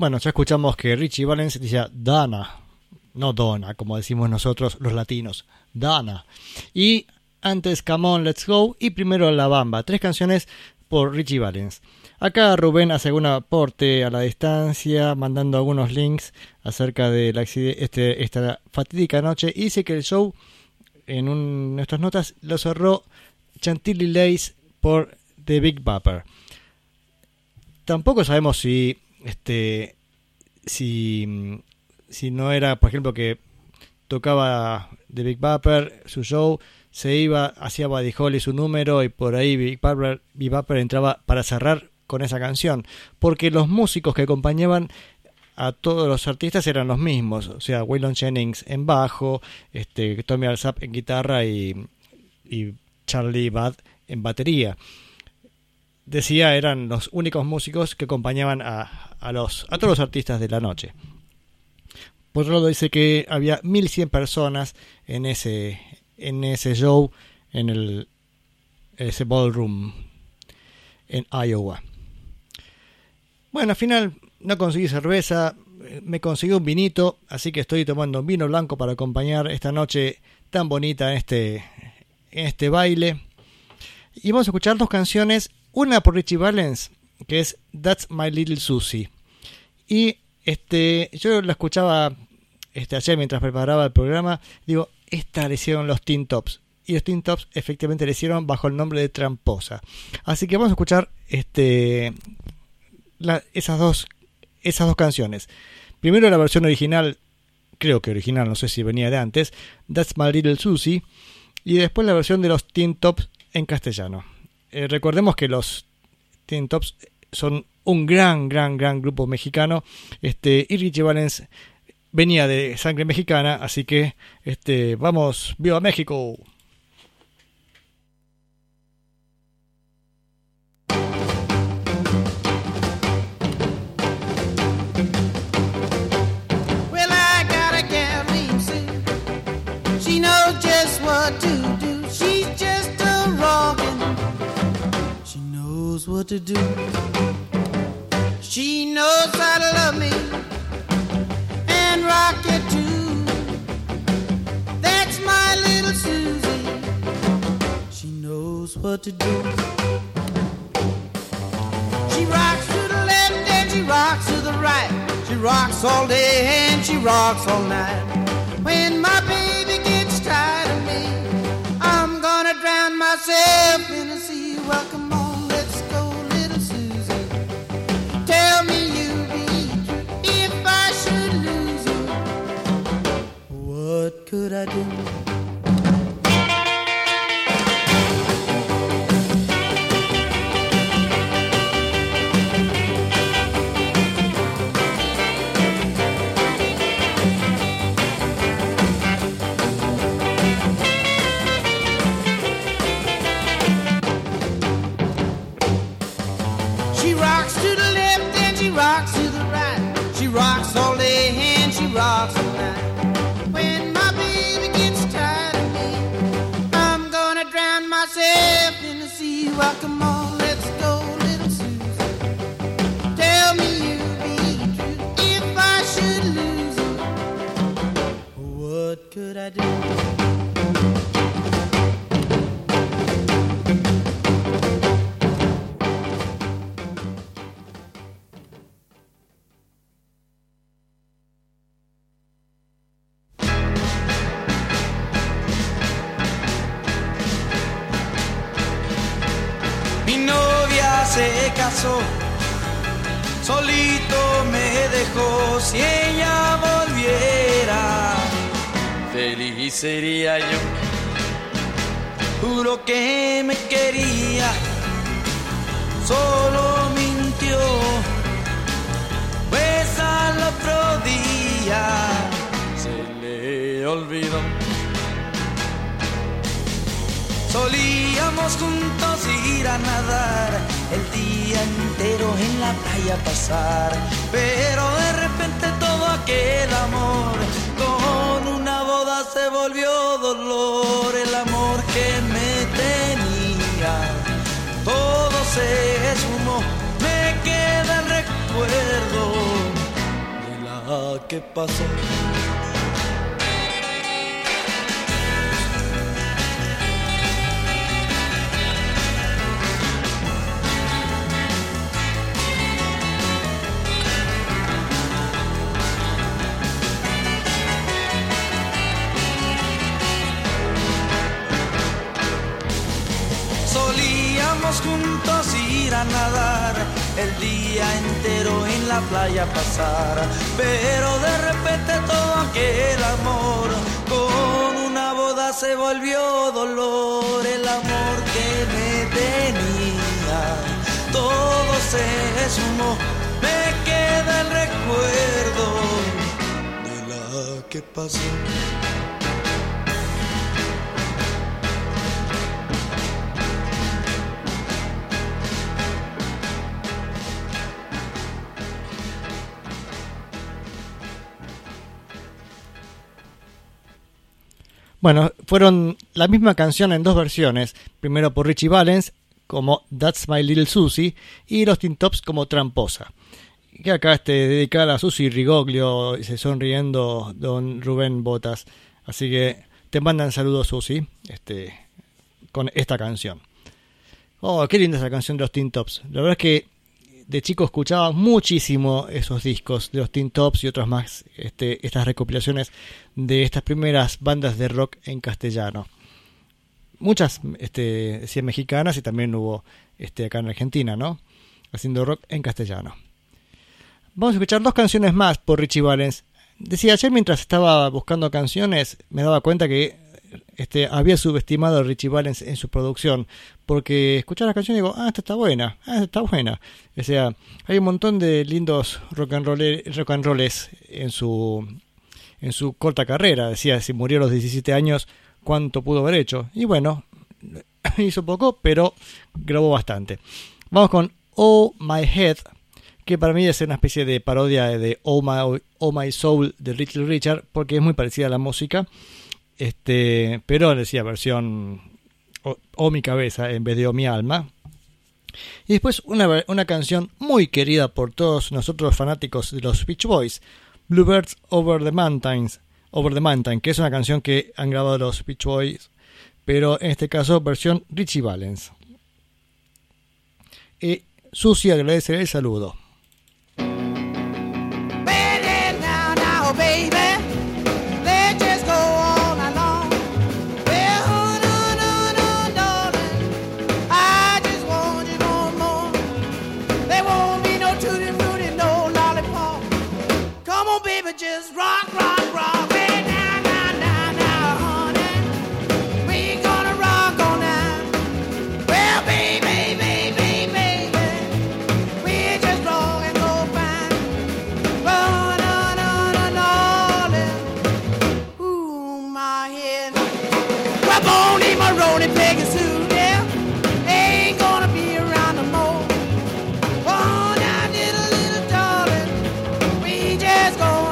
Bueno, ya escuchamos que Richie Valens decía Dana, no Donna, como decimos nosotros los latinos, Dana. Y antes Come On, Let's Go y primero La Bamba, tres canciones por Richie Valens. Acá Rubén hace un aporte a la distancia, mandando algunos links acerca de la este, esta fatídica noche. Y dice que el show, en nuestras notas, lo cerró Chantilly Lace por The Big Bopper. Tampoco sabemos si este si, si no era, por ejemplo, que tocaba The Big Bopper, su show, se iba, hacía Buddy Holly su número y por ahí Big Bopper, Big Bopper entraba para cerrar con esa canción. Porque los músicos que acompañaban a todos los artistas eran los mismos. O sea, Waylon Jennings en bajo, este, Tommy Alsap en guitarra y, y Charlie Bad en batería. Decía, eran los únicos músicos que acompañaban a, a, los, a todos los artistas de la noche. Por otro lado dice que había 1100 personas en ese, en ese show, en el, ese ballroom en Iowa. Bueno, al final no conseguí cerveza, me conseguí un vinito, así que estoy tomando un vino blanco para acompañar esta noche tan bonita en este, en este baile. Y vamos a escuchar dos canciones, una por Richie Valens, que es That's My Little Susie. Y este, yo la escuchaba este, ayer mientras preparaba el programa, digo, esta le hicieron los Teen Tops. Y los Teen Tops efectivamente le hicieron bajo el nombre de Tramposa. Así que vamos a escuchar este, la- esas, dos, esas dos canciones. Primero la versión original, creo que original, no sé si venía de antes, That's My Little Susie. Y después la versión de los Teen Tops en castellano. Eh, recordemos que los Teen Tops son un gran, gran, gran grupo mexicano. Este, y Richie Valens venía de sangre mexicana, así que este, vamos, viva México. What to do. She knows how to love me and rock it too. That's my little Susie. She knows what to do. She rocks to the left and she rocks to the right. She rocks all day and she rocks all night. When my baby gets tired of me, I'm gonna drown myself in the sea. Well, could I do? Could I do? Solito me dejó. Si ella sería yo. Juro que me quería, solo mintió. Pues al otro día se le olvidó. Solíamos juntos ir a nadar, el día entero en la playa pasar, pero de repente todo aquel amor se volvió dolor, el amor que me tenía, todo se esfumó, me queda el recuerdo que pasó. Juntos ir a nadar, el día entero en la playa pasar, pero de repente todo aquel amor con una boda se volvió dolor, el amor que me tenía, todo se sumó, me queda el recuerdo de la que pasó. Bueno, fueron la misma canción en dos versiones, primero por Richie Valens como That's My Little Susie y los Teen Tops como Tramposa. Que acá este, dedicada a Susie Rigoglio y se sonriendo don Rubén Botas. Así que te mandan saludos Susie este, con esta canción. Oh, qué linda esa canción de los Teen Tops. La verdad es que de chico escuchaba muchísimo esos discos de los Teen Tops y otras más, este, estas recopilaciones de estas primeras bandas de rock en castellano. Muchas, este, mexicanas y también hubo este, acá en Argentina, ¿no? Haciendo rock en castellano. Vamos a escuchar dos canciones más por Richie Valens. Decía, ayer mientras estaba buscando canciones, me daba cuenta que este, había subestimado a Richie Valens en su producción, porque escuchaba la canción y digo, ah, esta está buena, ah, esta está buena. O sea, hay un montón de lindos rock and, roll, rock and rolls en su, en su corta carrera. Decía, si murió a los 17 años, ¿cuánto pudo haber hecho? Y bueno, hizo poco, pero grabó bastante. Vamos con Oh My Head, que para mí es una especie de parodia de Oh My, oh My Soul de Little Richard, porque es muy parecida a la música. Este, pero decía versión o, o mi cabeza en vez de o mi alma. Y después una, una canción muy querida por todos nosotros fanáticos de los Beach Boys, Bluebirds Over the Mountains, Over the Mountain, que es una canción que han grabado los Beach Boys, pero en este caso versión Richie Valens. Y Susi agradece el saludo.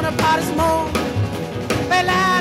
about his moan. They.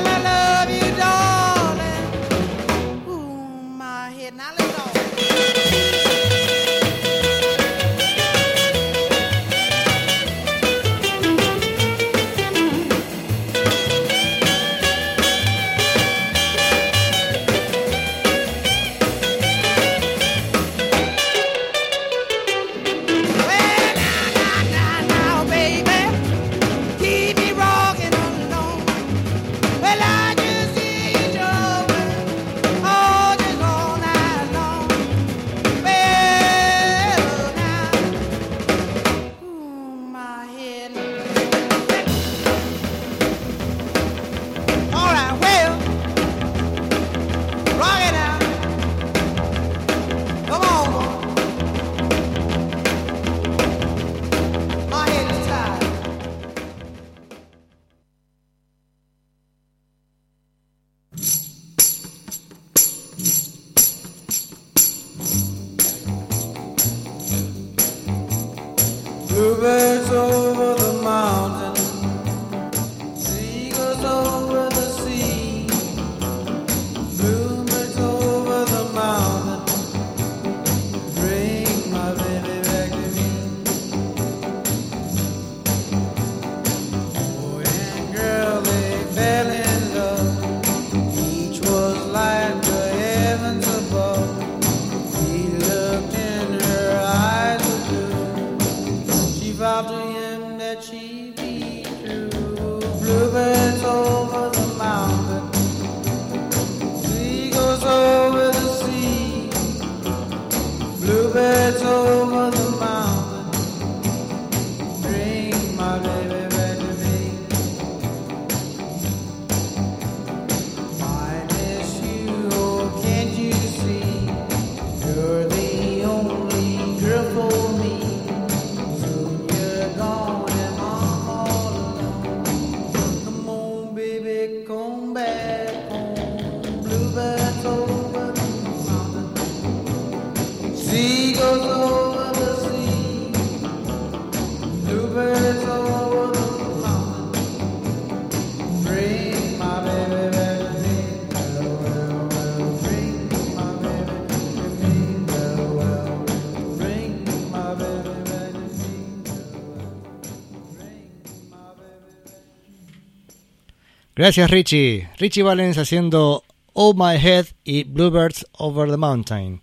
Gracias Richie. Richie Valens haciendo Oh My Head y Bluebirds Over the Mountain.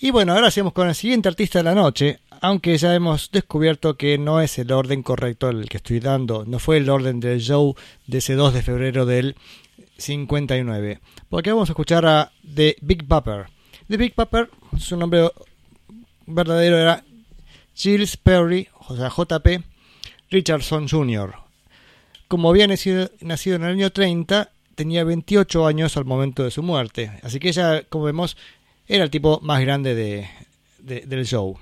Y bueno, ahora hacemos con el siguiente artista de la noche, aunque ya hemos descubierto que no es el orden correcto el que estoy dando, no fue el orden del show de ese 2 de febrero del 59, porque vamos a escuchar a The Big Bopper. The Big Bopper, su nombre verdadero era Giles Perry, o sea, JP Richardson Jr. Como había nacido, nacido en el año 30, tenía 28 años al momento de su muerte. Así que ella, como vemos, era el tipo más grande de, de- del show.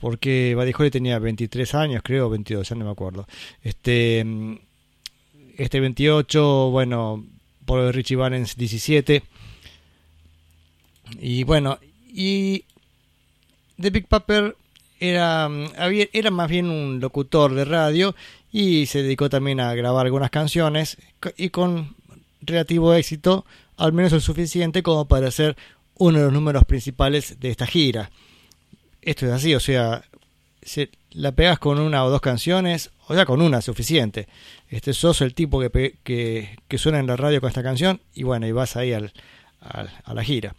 Porque Holly tenía 23 años, creo, 22, ya no me acuerdo. Este, este 28, bueno, por Richie Valens 17. Y bueno, y The Big Papa era, mm, era más bien un locutor de radio y se dedicó también a grabar algunas canciones y con relativo éxito, al menos lo suficiente como para ser uno de los números principales de esta gira. Esto es así, o sea, se, la pegas con una o dos canciones, o ya con una suficiente. Este, sos el tipo que, que suena en la radio con esta canción y bueno, y vas ahí al, al- a la gira.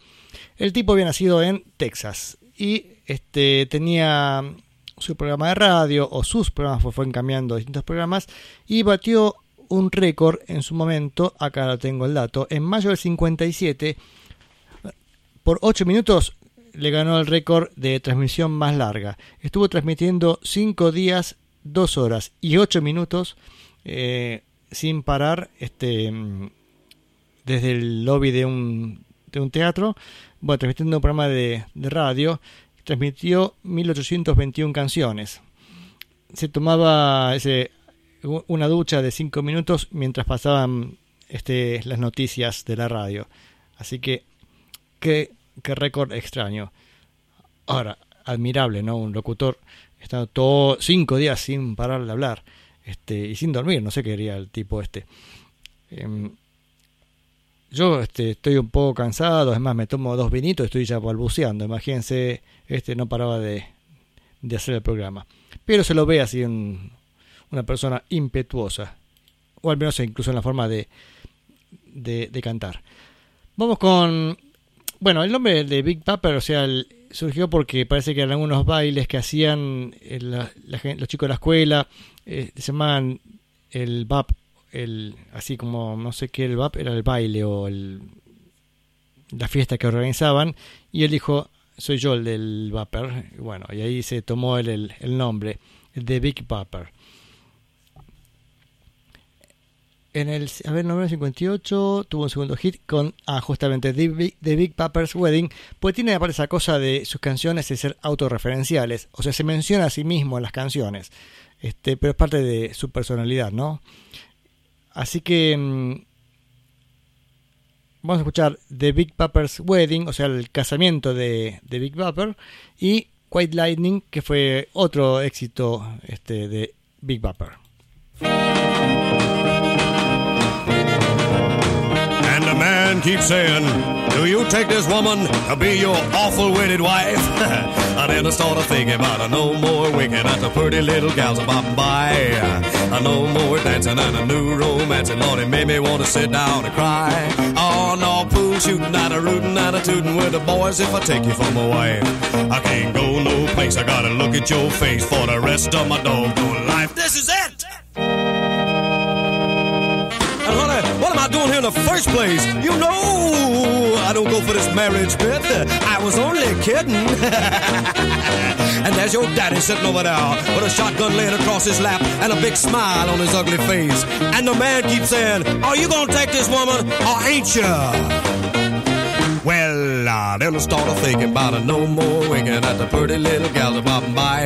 El tipo había nacido en Texas y este, tenía su programa de radio o sus programas, pues fueron cambiando distintos programas y batió un récord en su momento, acá lo tengo el dato, en mayo del 57, por 8 minutos le ganó el récord de transmisión más larga. Estuvo transmitiendo 5 días, 2 horas y 8 minutos eh, sin parar este, desde el lobby de un, de un teatro, bueno, transmitiendo un programa de, de radio, transmitió 1821 canciones. Se tomaba ese, una ducha de 5 minutos mientras pasaban este, las noticias de la radio. Así que, qué, qué récord extraño. Ahora, admirable, ¿no? Un locutor está todo cinco días sin parar de hablar este, y sin dormir. No sé qué haría el tipo este. Em, yo este, estoy un poco cansado, además me tomo dos vinitos y estoy ya balbuceando. Imagínense, este no paraba de, de hacer el programa. Pero se lo ve así en una persona impetuosa, o al menos incluso en la forma de, de, cantar. Vamos con, bueno, el nombre de Big Papa, o sea, surgió porque parece que eran algunos bailes que hacían eh, los chicos de la escuela, eh, se llamaban el BAP, el, así como no sé qué el BAP, era el baile o el, la fiesta que organizaban, y él dijo, soy yo el del Vapor, y bueno, y ahí se tomó el, el, nombre, el de Big Vapor. En el a ver, 1958 tuvo un segundo hit con ah, justamente The Big, The Wedding, pues tiene aparte esa cosa de sus canciones de ser autorreferenciales, o sea, se menciona a sí mismo en las canciones, este, pero es parte de su personalidad, ¿no? Así que mm, vamos a escuchar The Big Papa's Wedding, o sea, el casamiento de, de Big Papa, y White Lightning, que fue otro éxito este, de Big Papa. And keeps saying, Do you take this woman to be your awful wedded wife? I then I started thinking about a no more winking at the pretty little gals a bopping by. A no more dancing and a new romance, and Lord, it made me want to sit down and cry. Oh, no, pool shooting and a rooting and a tooting with the boys if I take you for my wife. I can't go no place, I gotta look at your face for the rest of my doggone life. This is it! What am I doing here in the first place? You know I don't go for this marriage bit. I was only kidding. and there's your daddy sitting over there with a shotgun laying across his lap and a big smile on his ugly face. And the man keeps saying, Are you gonna take this woman or ain't you? Well, uh, I started thinking about a no more winking at the pretty little gals a bopping by.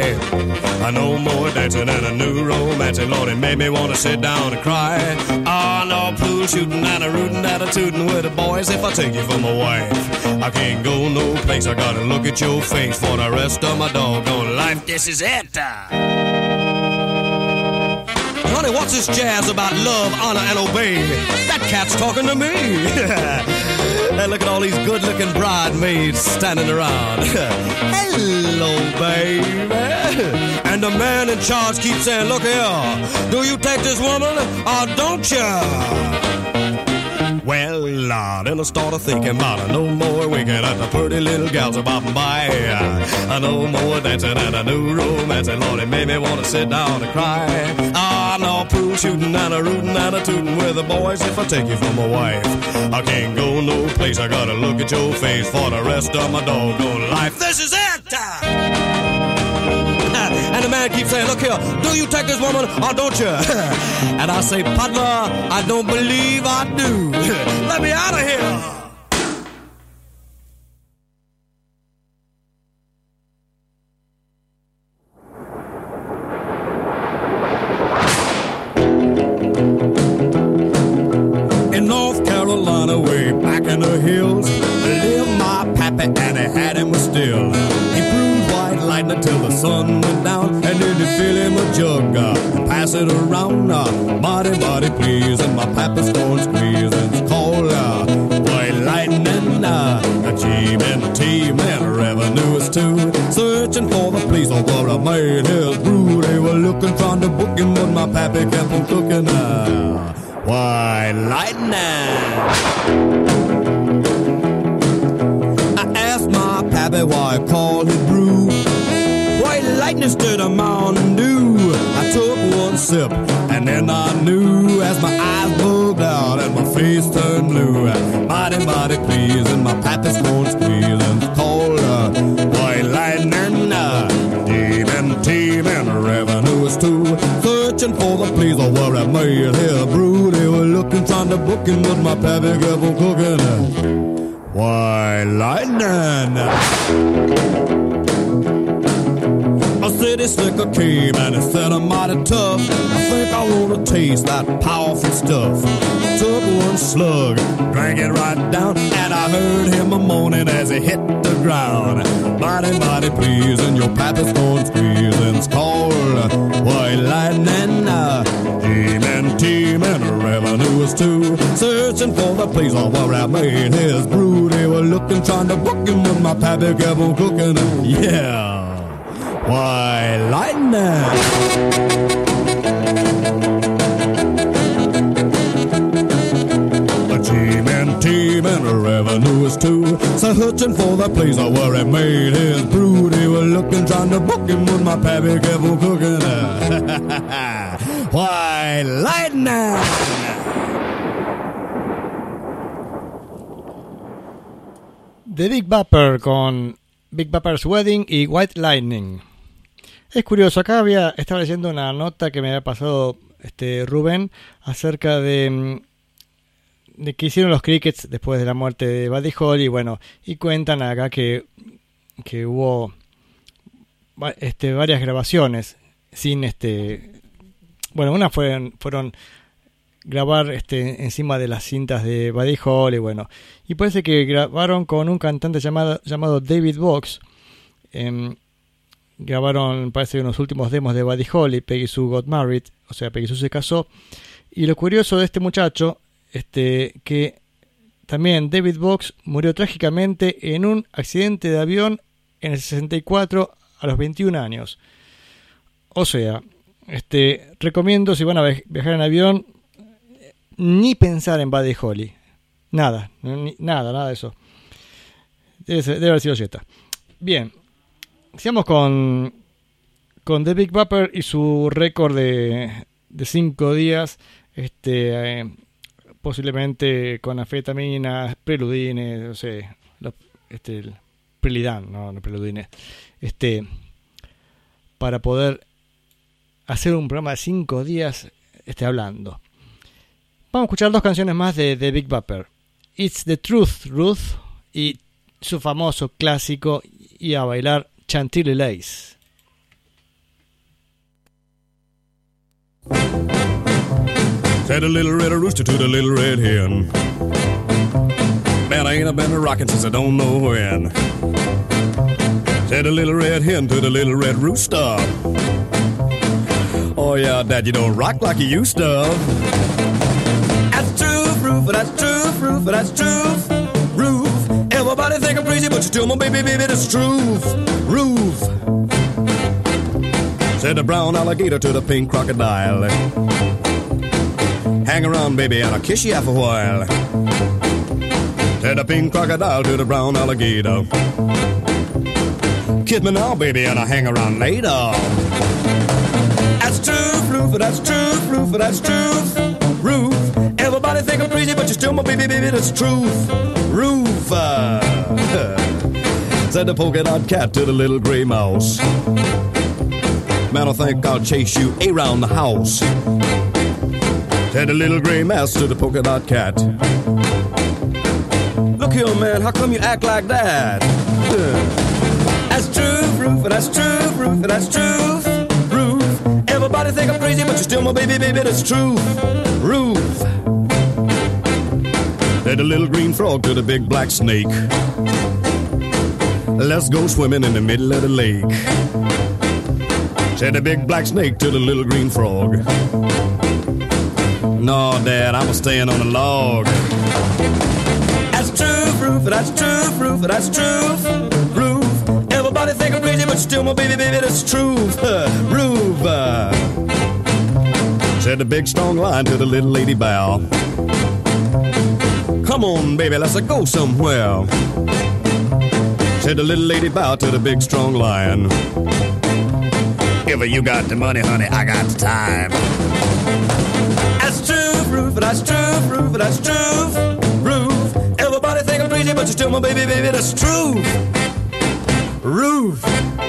A no more dancing and a new romance, and Lord, it made me want to sit down and cry. Ah, no pool shooting and a rooting and a tooting with the boys if I take you for my wife. I can't go no place, I gotta look at your face for the rest of my doggone life. This is it. Honey, what's this jazz about love, honor, and obey? That cat's talking to me. and look at all these good looking bridesmaids standing around. Hello, baby. And the man in charge keeps saying, Look here, do you take this woman or don't you? Uh, then I started thinking about a no more winking at the pretty little gals about by. A no more dancing and a new romance, and Lord, it made me want to sit down and cry. Ah, no pool shooting and a rooting and a tooting with the boys if I take you for my wife. I can't go no place, I gotta look at your face for the rest of my doggone life. This is it! Do you take this woman or don't you? and I say, Partner, I don't believe I do. Let me out of here. The place where I made his brew. They were looking, trying to book him, but my pappy kept on cooking. Yeah. Why, lightning! A team and team and a revenue is too. So searching for the place where he made his brew. They were looking, trying to book him, but my pappy kept on cooking. Why, lightning! The Big Bapper con Big Bapper's Wedding y White Lightning. Es curioso, acá había, estaba leyendo una nota que me había pasado este Rubén acerca de, mm, de que hicieron los Crickets después de la muerte de Buddy Holly, bueno, y cuentan acá que, que hubo este, varias grabaciones sin este bueno, unas fueron, fueron grabar este encima de las cintas de Buddy Holly, bueno, y parece que grabaron con un cantante llamado, llamado David Box. em, grabaron, parece, unos últimos demos de Buddy Holly, Peggy Sue Got Married, o sea, Peggy Sue se casó. Y lo curioso de este muchacho, este, que también David Box murió trágicamente en un accidente de avión en el 64 a los 21 años. O sea, este, recomiendo si van a via- viajar en avión, ni pensar en Buddy Holly. Nada, nada, nada de eso. Debe, haber sido Jetta. Bien, sigamos con, con The Big Bopper y su récord de, de cinco días. Este, eh, posiblemente con anfetaminas, preludines, no sé, lo- este, el no, no preludines. Este, para poder hacer un programa de cinco días este, hablando. Vamos a escuchar dos canciones más de, de Big Bopper. It's the Truth, Ruth, y su famoso clásico, y a bailar Chantilly Lace. Said a little red rooster to the little red hen. Man, I ain't been a rockin' since I don't know when. Said a little red hen to the little red rooster. Oh yeah, Dad, you don't rock like you used to. Roof, that's true, Roof, that's true, Roof. Everybody think I'm crazy, but you still my baby, baby, that's true, Roof. Said the brown alligator to the pink crocodile. Hang around, baby, and I'll kiss you after a while. Said the pink crocodile to the brown alligator. Kiss me now, baby, and I'll hang around later. That's true, Roof, that's true, Roof, that's true. Everybody think I'm crazy, but you're still my baby, baby, that's truth, Roof. Said the polka dot cat to the little gray mouse. Man, I think I'll chase you around the house. Said the little gray mouse to the polka dot cat. Look here, man, how come you act like that? That's true, Roof, that's true, Roof, that's true, Roof. Everybody think I'm crazy, but you're still my baby, baby, that's true, Roof. Said the little green frog to the big black snake. Let's go swimming in the middle of the lake. Said the big black snake to the little green frog. No, Dad, I'm a staying on a log. That's true, Roof, that's true, Roof, that's true, Roof. Everybody think I'm crazy, but still my baby, baby, that's true, uh. Said the big strong lion to the little lady bow. Come on, baby, let's go somewhere. Said the little lady bow to the big strong lion. If you got the money, honey, I got the time. That's true, Roof, that's true, Roof, that's true, Roof. Everybody think I'm crazy, but you're still my baby, baby, that's true. Roof.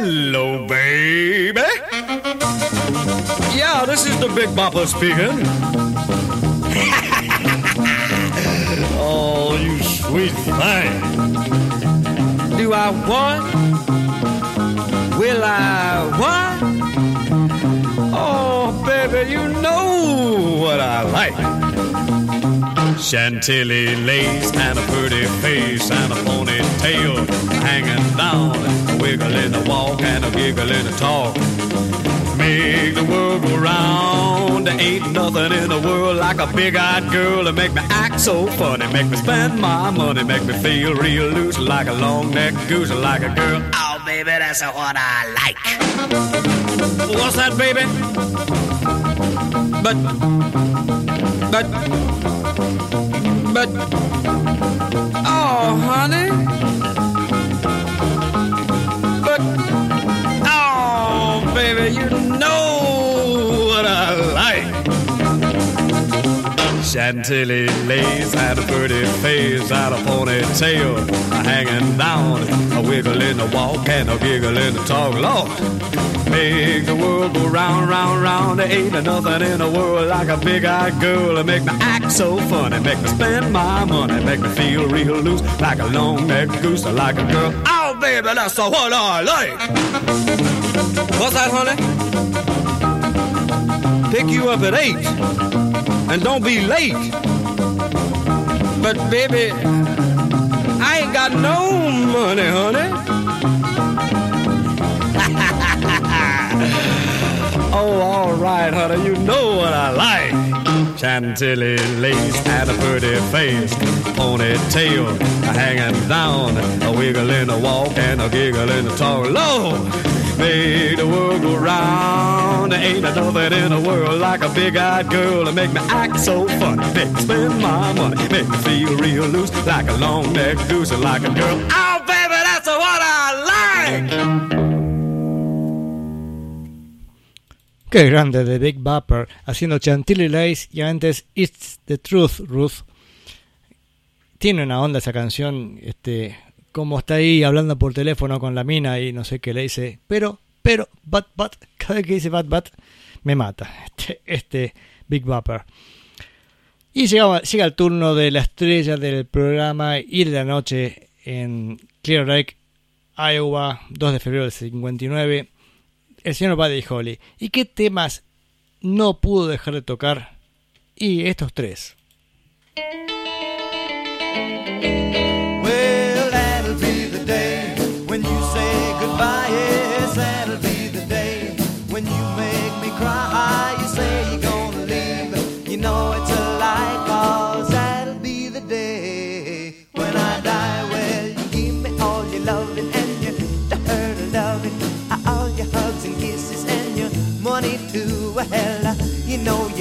Hello, baby. Yeah, this is the Big Bopper speaking. oh, you sweet thing. Do I want? Will I want? Oh, baby, you know what I like. Chantilly lace and a pretty face and a ponytail hanging down, a wiggle in the walk and a giggle in the talk. Make the world go round. There ain't nothing in the world like a big-eyed girl to make me act so funny, make me spend my money, make me feel real loose like a long-necked goose, like a girl. Oh, baby, that's what I like. What's that, baby? But, but, but, oh, honey. Chantilly lace had a pretty face, had a ponytail hanging down, a wiggle in the walk and a giggle in the talk. Lord, make the world go round, round, round. There ain't nothing in the world like a big-eyed girl to make me act so funny, make me spend my money, make me feel real loose like a long-necked goose, like a girl. Oh, baby, that's what I like. What's that, honey? Pick you up at eight and don't be late. But baby, I ain't got no money, honey. oh, all right, honey, you know what I like. Chantilly lace and a pretty face, ponytail hanging down, a wiggle in a walk and a giggle in a talk. Lord! Make the world go round. In the world like a big-eyed girl make me act so funny. Spend my money, make me feel real loose, like a long-necked like a girl. Oh, baby, that's what I like. Qué grande de Big Bopper haciendo Chantilly Lace y antes It's the Truth, Ruth. Tiene una onda esa canción, este, como está ahí hablando por teléfono con la mina y no sé qué le dice, pero, pero, but, but, cada vez que dice but, but, me mata este, este Big Bopper. Y llega, llega el turno de la estrella del programa y de la noche en Clear Lake, Iowa, 2 de febrero del 59 el señor Buddy Holly. ¿Y qué temas no pudo dejar de tocar? Y estos tres.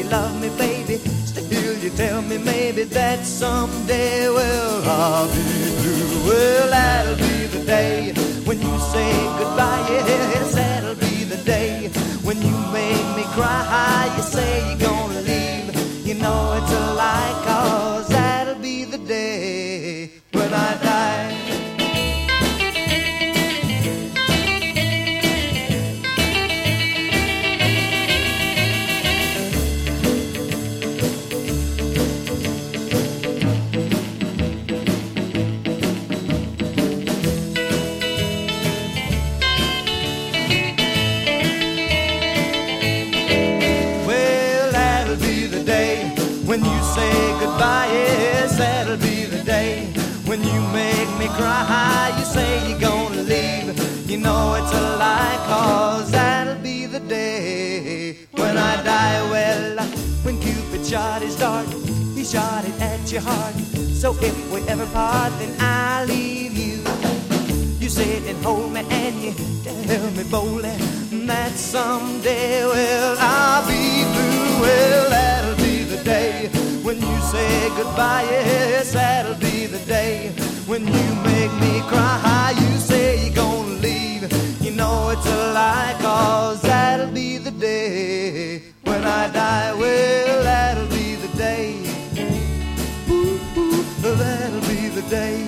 Love me, baby. Still, you tell me maybe that someday, well, I'll be through. Well, that'll be the day when you say goodbye. Yes, that'll be the day when you make me cry. You say you're gonna leave. You know it's a lie, cause that'll be the day when I me cry. You say you're gonna leave. You know it's a lie, cause that'll be the day when I die. Well, when Cupid shot his dart, he shot it at your heart. So if we ever part, then I'll leave you. You sit and hold me and you tell me boldly that someday, well, I'll be through. Well, that'll be the day when you say goodbye. Yes, that'll be the day when you make me cry. You say you're gonna leave. You know it's a lie, cause that'll be the day when I die. Well, that'll be the day. Ooh, ooh, that'll be the day.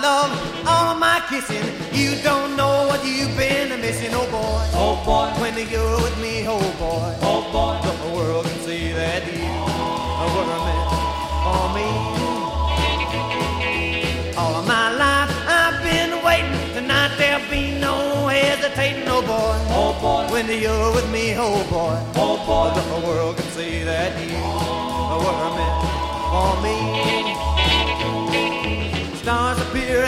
Love, all my kissing. You don't know what you've been missing, oh boy. Oh boy. When you're with me, oh boy. Oh boy. The whole world can see that you were meant for me. All of my life I've been waiting. Tonight there'll be no hesitating, oh boy. Oh boy. When you're with me, oh boy. Oh boy. The whole world can see that you were meant for me.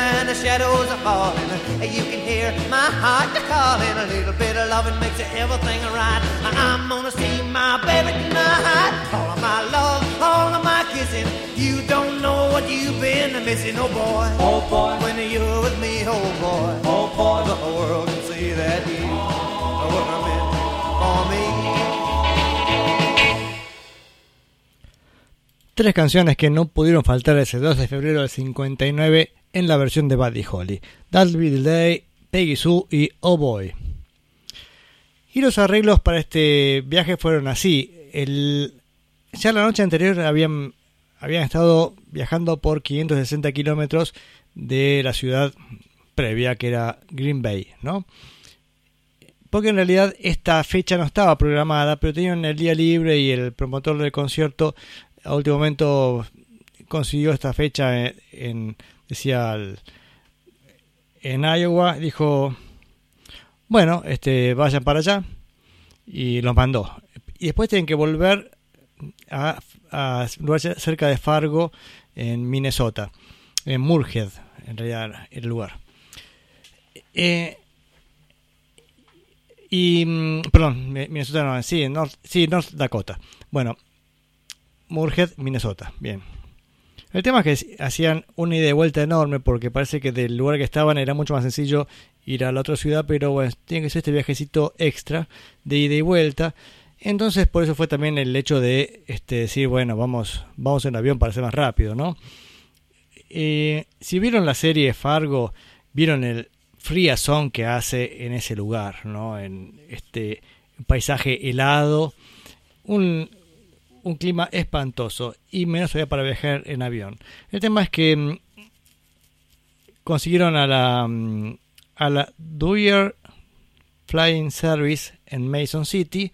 And the shadows are falling. You can hear my heart calling. A little bit of loving makes everything right. I'm gonna see my baby tonight. All of my love, all of my kissing. You don't know what you've been missing, oh boy. Oh boy. When you're with me, oh boy. Oh boy. The whole world can see that you were meant for me. Tres canciones que no pudieron faltar ese 2 de febrero del 59 en la versión de Buddy Holly. That'll Be the Day, Peggy Sue y Oh Boy. Y los arreglos para este viaje fueron así. El, ya la noche anterior habían, habían estado viajando por 560 kilómetros de la ciudad previa que era Green Bay, ¿no? Porque en realidad esta fecha no estaba programada, pero tenían el día libre y el promotor del concierto a último momento consiguió esta fecha en, en- decía el- en Iowa dijo bueno este vayan para allá y los mandó y después tienen que volver a, a cerca de Fargo en Minnesota en Murhead en realidad el lugar Eh, y mm, perdón Mi- Minnesota no sí North, sí North Dakota bueno Murhead, Minnesota. Bien. El tema es que hacían una ida y vuelta enorme porque parece que del lugar que estaban era mucho más sencillo ir a la otra ciudad, pero bueno, tiene que ser este viajecito extra de ida y vuelta. Entonces por eso fue también el hecho de este, decir, bueno, vamos, vamos en avión para ser más rápido, ¿no? Eh, si vieron la serie Fargo, vieron el friazón que hace en ese lugar, ¿no? En este paisaje helado, un, un clima espantoso y menos todavía para viajar en avión. El tema es que mm, consiguieron a la mm, a la Dwyer Flying Service en Mason City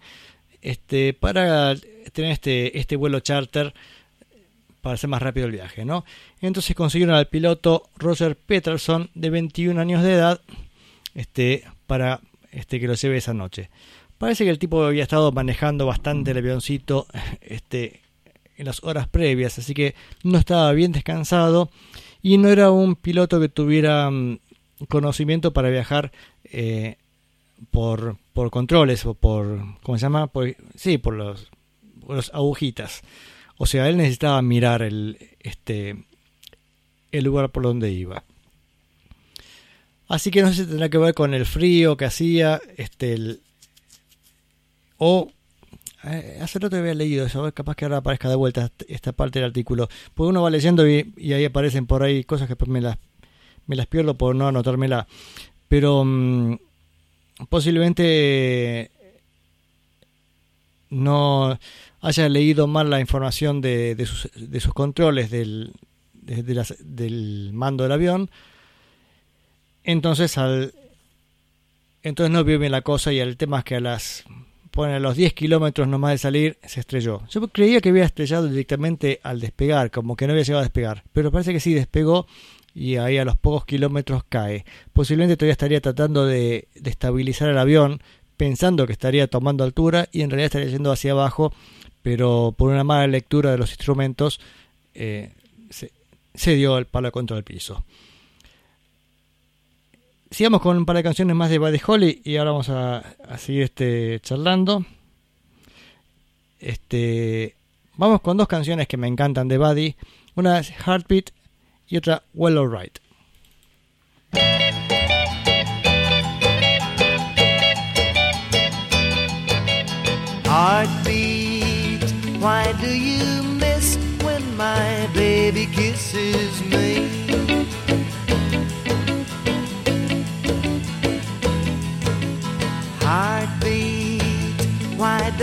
este para tener este este vuelo charter para hacer más rápido el viaje, ¿no? Entonces consiguieron al piloto Roger Peterson de 21 años de edad este para este que lo lleve esa noche. Parece que el tipo había estado manejando bastante el avioncito este, en las horas previas, así que no estaba bien descansado y no era un piloto que tuviera mm, conocimiento para viajar eh, por, por controles o por, ¿cómo se llama? Por- sí, por los, por los agujitas. O sea, él necesitaba mirar el, este, el lugar por donde iba. Así que no sé si tendrá que ver con el frío que hacía, este, el- o eh, hace rato había leído eso, capaz que ahora aparezca de vuelta est- esta parte del artículo. Porque uno va leyendo y, ahí aparecen por ahí cosas que me las, me las pierdo por no anotármela. Pero mm, posiblemente no haya leído mal la información de, sus, controles del, de- de las- del mando del avión. Entonces al entonces no vio bien la cosa y el tema es que a las pone a los 10 kilómetros nomás de salir se estrelló. Yo creía que había estrellado directamente al despegar, como que no había llegado a despegar, pero parece que sí despegó y ahí a los pocos kilómetros cae. Posiblemente todavía estaría tratando de, estabilizar el avión, pensando que estaría tomando altura y en realidad estaría yendo hacia abajo, pero por una mala lectura de los instrumentos eh, se, se dio el palo contra el piso. Sigamos con un par de canciones más de Buddy Holly y ahora vamos a, a seguir este, charlando. Este, vamos con dos canciones que me encantan de Buddy. Una es Heartbeat y otra Well Alright. Heartbeat, why do you miss when my baby kisses me?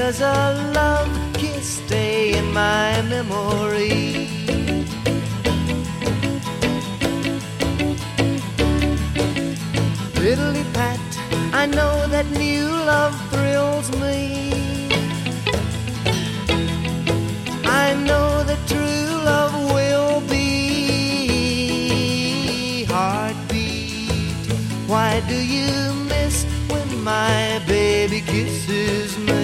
Does a love kiss stay in my memory? Fiddly pat, I know that new love thrills me. I know that true love will be heartbeat. Why do you miss when my baby kisses me?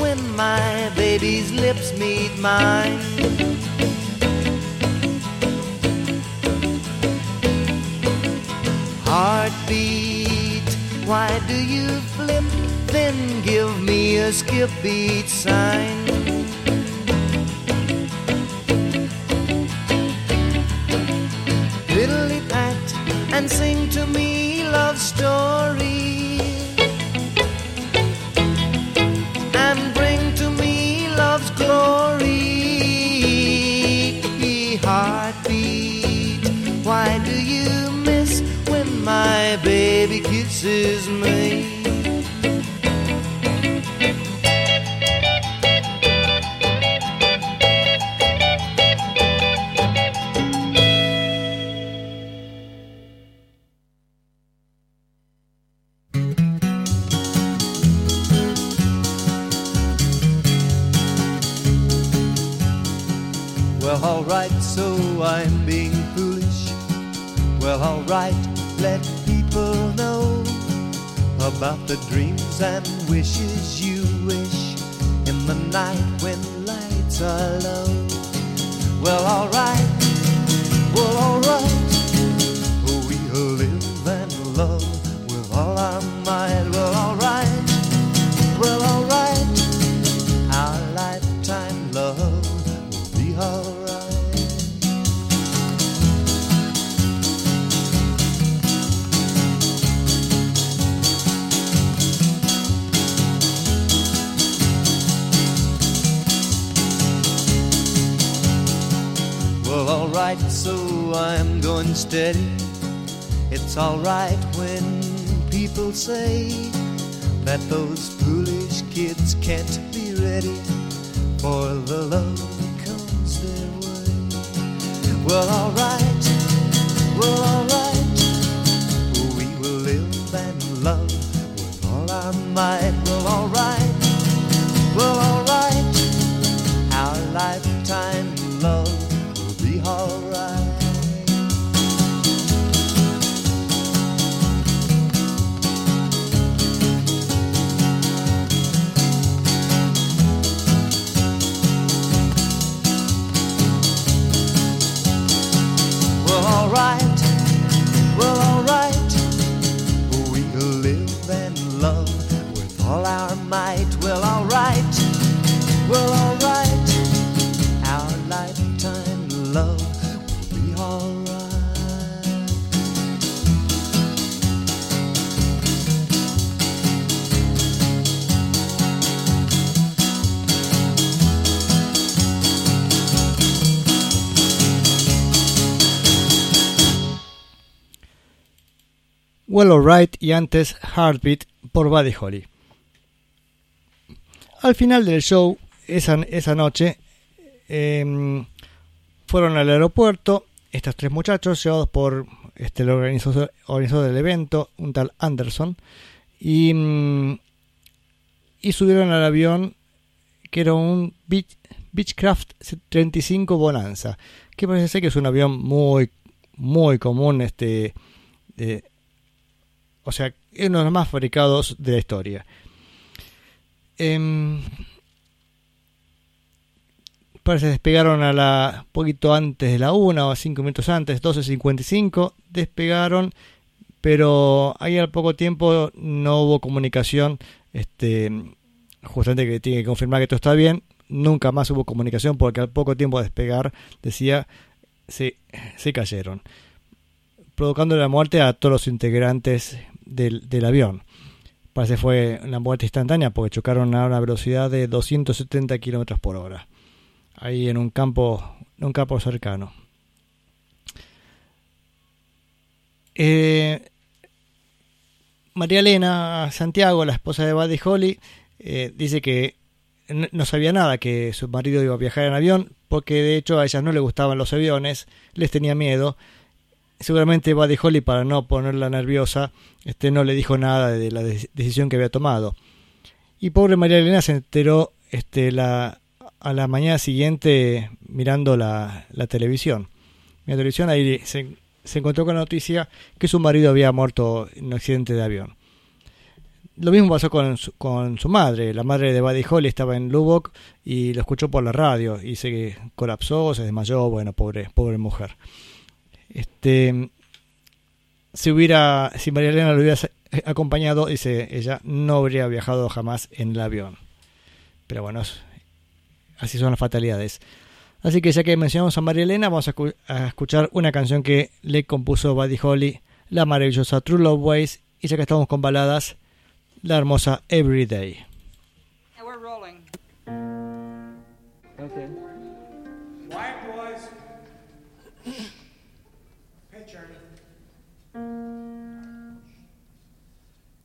When my baby's lips meet mine? Heartbeat, why do you flip, then give me a skip beat sign? Fiddly pat and sing to me baby kisses me? Well, alright, well, alright, we will live and love with all our might. Well, alright, well, alright. Well Alright y antes Heartbeat por Buddy Holly. Al final del show, esa, esa noche, em, fueron al aeropuerto estos tres muchachos llevados por este, el organizador, del evento, un tal Anderson, y, mm, y subieron al avión que era un Beech- Beechcraft 35 Bonanza, que parece ser que es un avión muy, muy común, este, o sea, es uno de los más fabricados de la historia. Em, parece que despegaron a la poquito antes de la 1 o 5 minutos antes, 12.55, despegaron, pero ahí al poco tiempo no hubo comunicación, este, justamente que tiene que confirmar que todo está bien, nunca más hubo comunicación porque al poco tiempo de despegar decía se, se cayeron, provocando la muerte a todos los integrantes del, avión. Parece fue una muerte instantánea porque chocaron a una velocidad de 270 kilómetros por hora. Ahí en un campo, en un campo cercano. Eh, María Elena Santiago, la esposa de Buddy Holly, eh, dice que no sabía nada que su marido iba a viajar en avión porque de hecho a ella no le gustaban los aviones, les tenía miedo. Seguramente Buddy Holly para no ponerla nerviosa, este no le dijo nada de la de- decisión que había tomado. Y pobre María Elena se enteró este la a la mañana siguiente mirando la, televisión. La televisión ahí se, se encontró con la noticia que su marido había muerto en un accidente de avión. Lo mismo pasó con su, con su madre. La madre de Buddy Holly estaba en Lubbock y lo escuchó por la radio y se colapsó, se desmayó. Bueno, pobre, pobre mujer. Este, si hubiera, si María Elena lo hubiera acompañado, dice ella, no habría viajado jamás en el avión. Pero bueno, así son las fatalidades. Así que ya que mencionamos a María Elena, vamos a escuchar una canción que le compuso Buddy Holly, la maravillosa True Love Ways, y ya que estamos con baladas, la hermosa Everyday.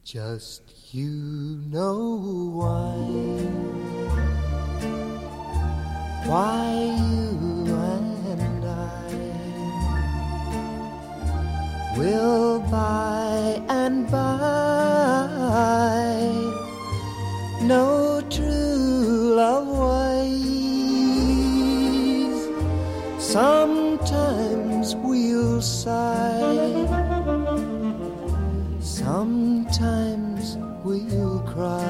Just you know why. Why you and I will by and by know true love ways. Sometimes we'll sigh. Sometimes we'll cry,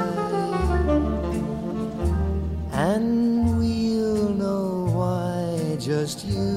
and we'll know why just you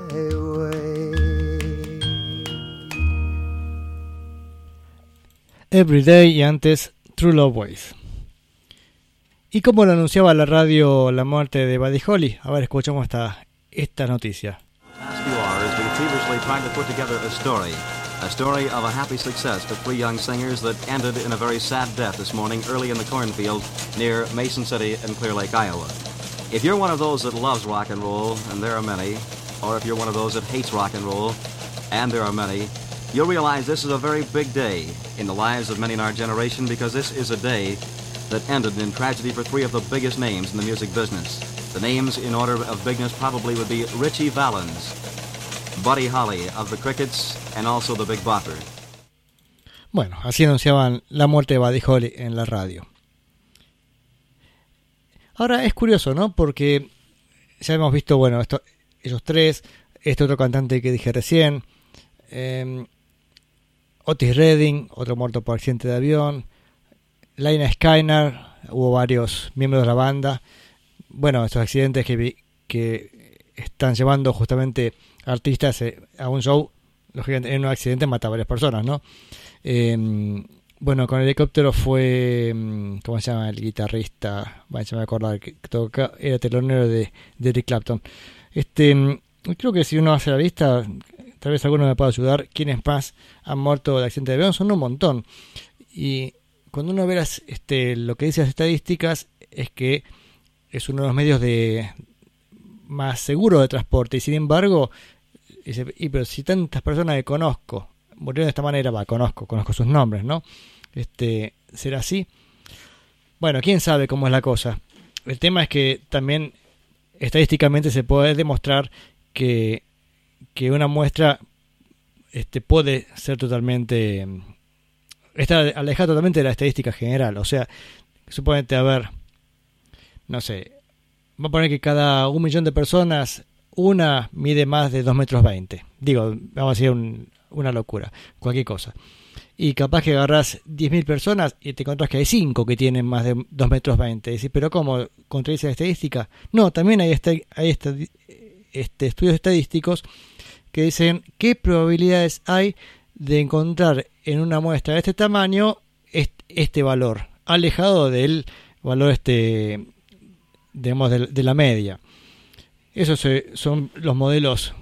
way. Everyday y antes True Love Ways. ¿Y cómo lo anunciaba la radio la muerte de Buddy Holly? A ver, escuchamos esta, esta noticia. past few hours been feverishly trying to put together a story. A story of a happy success to three young singers that ended in a very sad death this morning early in the cornfield near Mason City in Clear Lake, Iowa. If you're one of those that loves rock and roll, and there are many, or if you're one of those that hates rock and roll, and there are many, you'll realize this is a very big day in the lives of many in our generation because this is a day that ended in tragedy for three of the biggest names in the music business. The names in order of bigness probably would be Richie Valens, Buddy Holly of the Crickets, and also the Big Bopper. Bueno, así anunciaban la muerte de Buddy Holly en la radio. Ahora es curioso, ¿no? Porque ya hemos visto, bueno, esto, ellos tres, este otro cantante que dije recién, eh, Otis Redding, otro muerto por accidente de avión, Laina Skyner, hubo varios miembros de la banda. Bueno, estos accidentes que, vi- que están llevando justamente artistas eh, a un show, lógicamente en un accidente mata a varias personas, ¿no? Eh, bueno, con el helicóptero fue, mm, ¿cómo se llama? El guitarrista, bueno, se me acordar, que toca, era telonero de, de Eric Clapton. Este, mm, creo que si uno hace la lista, tal vez alguno me pueda ayudar. ¿Quiénes más han muerto de accidente de avión? Son un montón. Y cuando uno ve las, este, lo que dice las estadísticas, es que es uno de los medios de más seguros de transporte. Y sin embargo, dice, y pero si tantas personas que conozco murieron de esta manera, va, conozco, conozco sus nombres, ¿no? Este, ¿será así? Bueno, quién sabe cómo es la cosa. El tema es que también estadísticamente se puede demostrar que, que una muestra este, puede ser totalmente está alejada totalmente de la estadística general. O sea, suponete, a ver, no sé, vamos a poner que cada un millón de personas, una mide más de 2 metros 20. Digo, vamos a decir un, una locura, cualquier cosa. Y capaz que agarras 10.000 personas y te encontrás que hay 5 que tienen más de 2 metros 20. Decís, pero ¿cómo contradice la estadística? No, también hay, este, hay este, estudios estadísticos que dicen qué probabilidades hay de encontrar en una muestra de este tamaño este, valor, alejado del valor este, digamos, de, de la media. Esos son los modelos,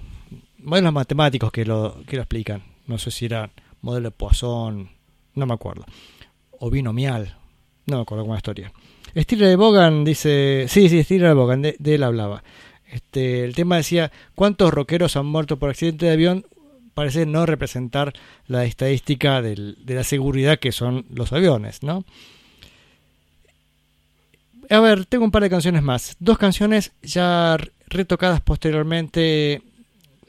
modelos matemáticos que lo, que lo explican. No sé si era modelo de Poisson, no me acuerdo. O binomial, no me acuerdo cómo la historia. Stiller de Bogan dice, sí, sí, Stiller de Bogan, de, él hablaba. Este, el tema decía, ¿cuántos rockeros han muerto por accidente de avión? Parece no representar la estadística de la seguridad que son los aviones, ¿no? A ver, tengo un par de canciones más. Dos canciones ya retocadas posteriormente,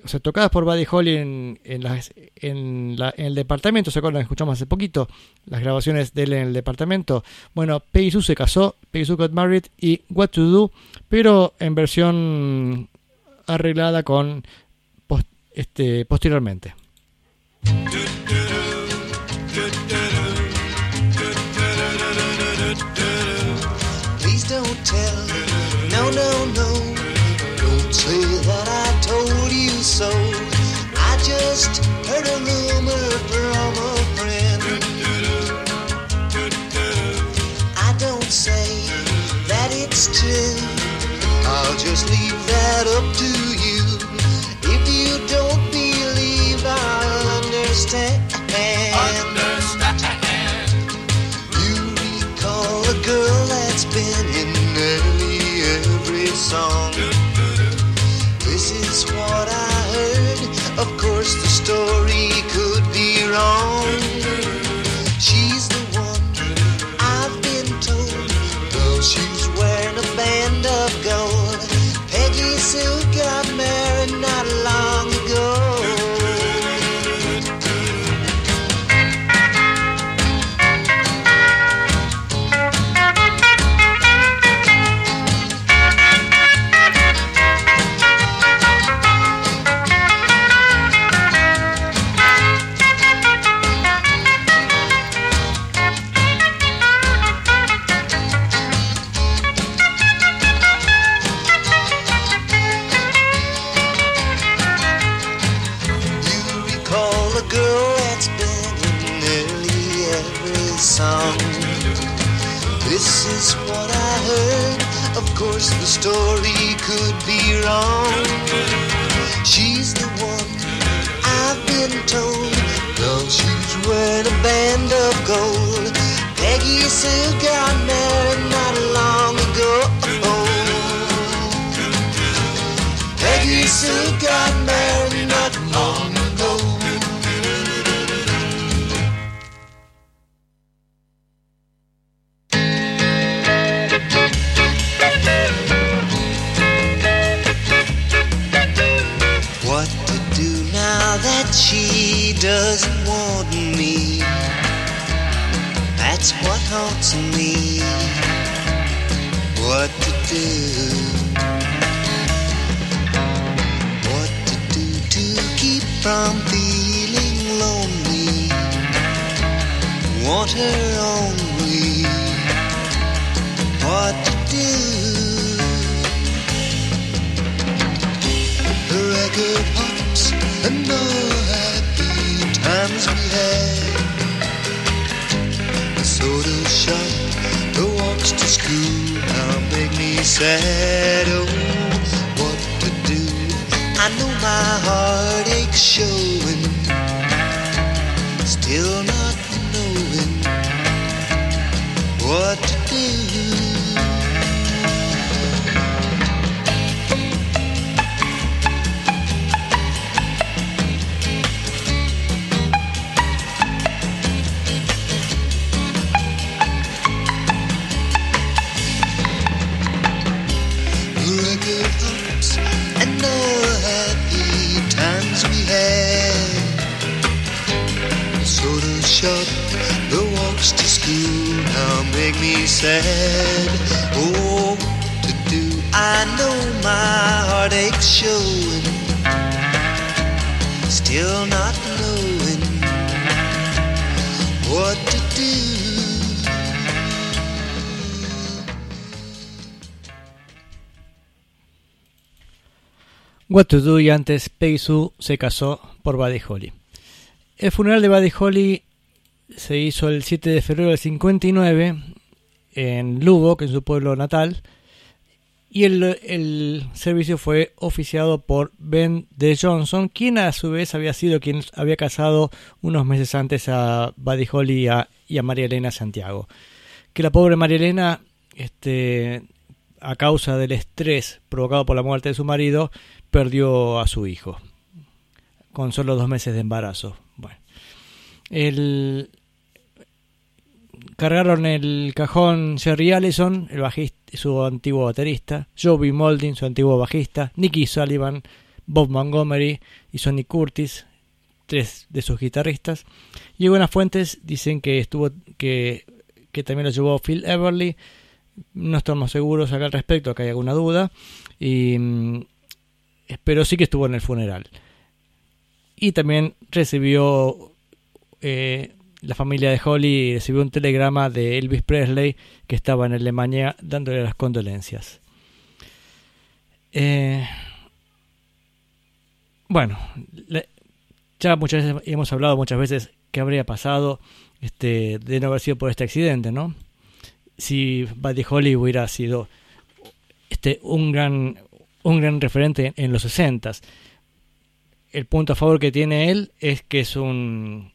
o sea, tocadas por Buddy Holly en, las- en la- en el departamento. ¿Se acuerdan? Escuchamos hace poquito las grabaciones de él en el departamento. Bueno, Peggy se casó, Peggy got married y What to Do, pero en versión arreglada con pos- este, posteriormente. Just heard a rumor from a friend. I don't say that it's true. I'll just leave that up to you. If you don't believe, I understand. Understand. You recall a girl that's been in nearly every song. Story could be wrong. She's the one I've been told. Well, she's wearing a band course, the story could be wrong. She's the one I've been told. Well, she's wearing a band of gold. Peggy Sue got married not long ago. Peggy Sue got married not long ago. Doesn't want me? That's what haunts me. What to do? What to do to keep from feeling lonely? Want her only. What to do? The record pops and the times we had. The soda shop, the walks to school now make me sad. Oh, what to do? I know my heartache's showing. Still not knowing what to do. Make. Oh, to do? I know my still not knowing what to do. Y antes Peggy Sue se casó por Buddy Holly. El funeral de Buddy Holly se hizo el 7 de febrero del 59 en Lubbock, en su pueblo natal, y el, el servicio fue oficiado por Ben de Johnson, quien a su vez había sido quien había casado unos meses antes a Buddy Holly y a, y a María Elena Santiago. Que la pobre María Elena, este, a causa del estrés provocado por la muerte de su marido, perdió a su hijo con solo dos meses de embarazo. Bueno, el, cargaron el cajón Jerry Allison, el bajista, su antiguo baterista, Joey Molding, su antiguo bajista, Nicky Sullivan, Bob Montgomery y Sonny Curtis, tres de sus guitarristas. Y algunas fuentes dicen que estuvo que, que también lo llevó Phil Everly. No estamos seguros acá al respecto, acá hay alguna duda. Y, mm, pero sí que estuvo en el funeral. Y también recibió eh, la familia de Holly recibió un telegrama de Elvis Presley que estaba en Alemania dándole las condolencias. Eh, bueno, ya muchas veces hemos hablado muchas veces qué habría pasado este, de no haber sido por este accidente, ¿no? Si Buddy Holly hubiera sido este, un gran un gran referente en, los 60 El punto a favor que tiene él es que es un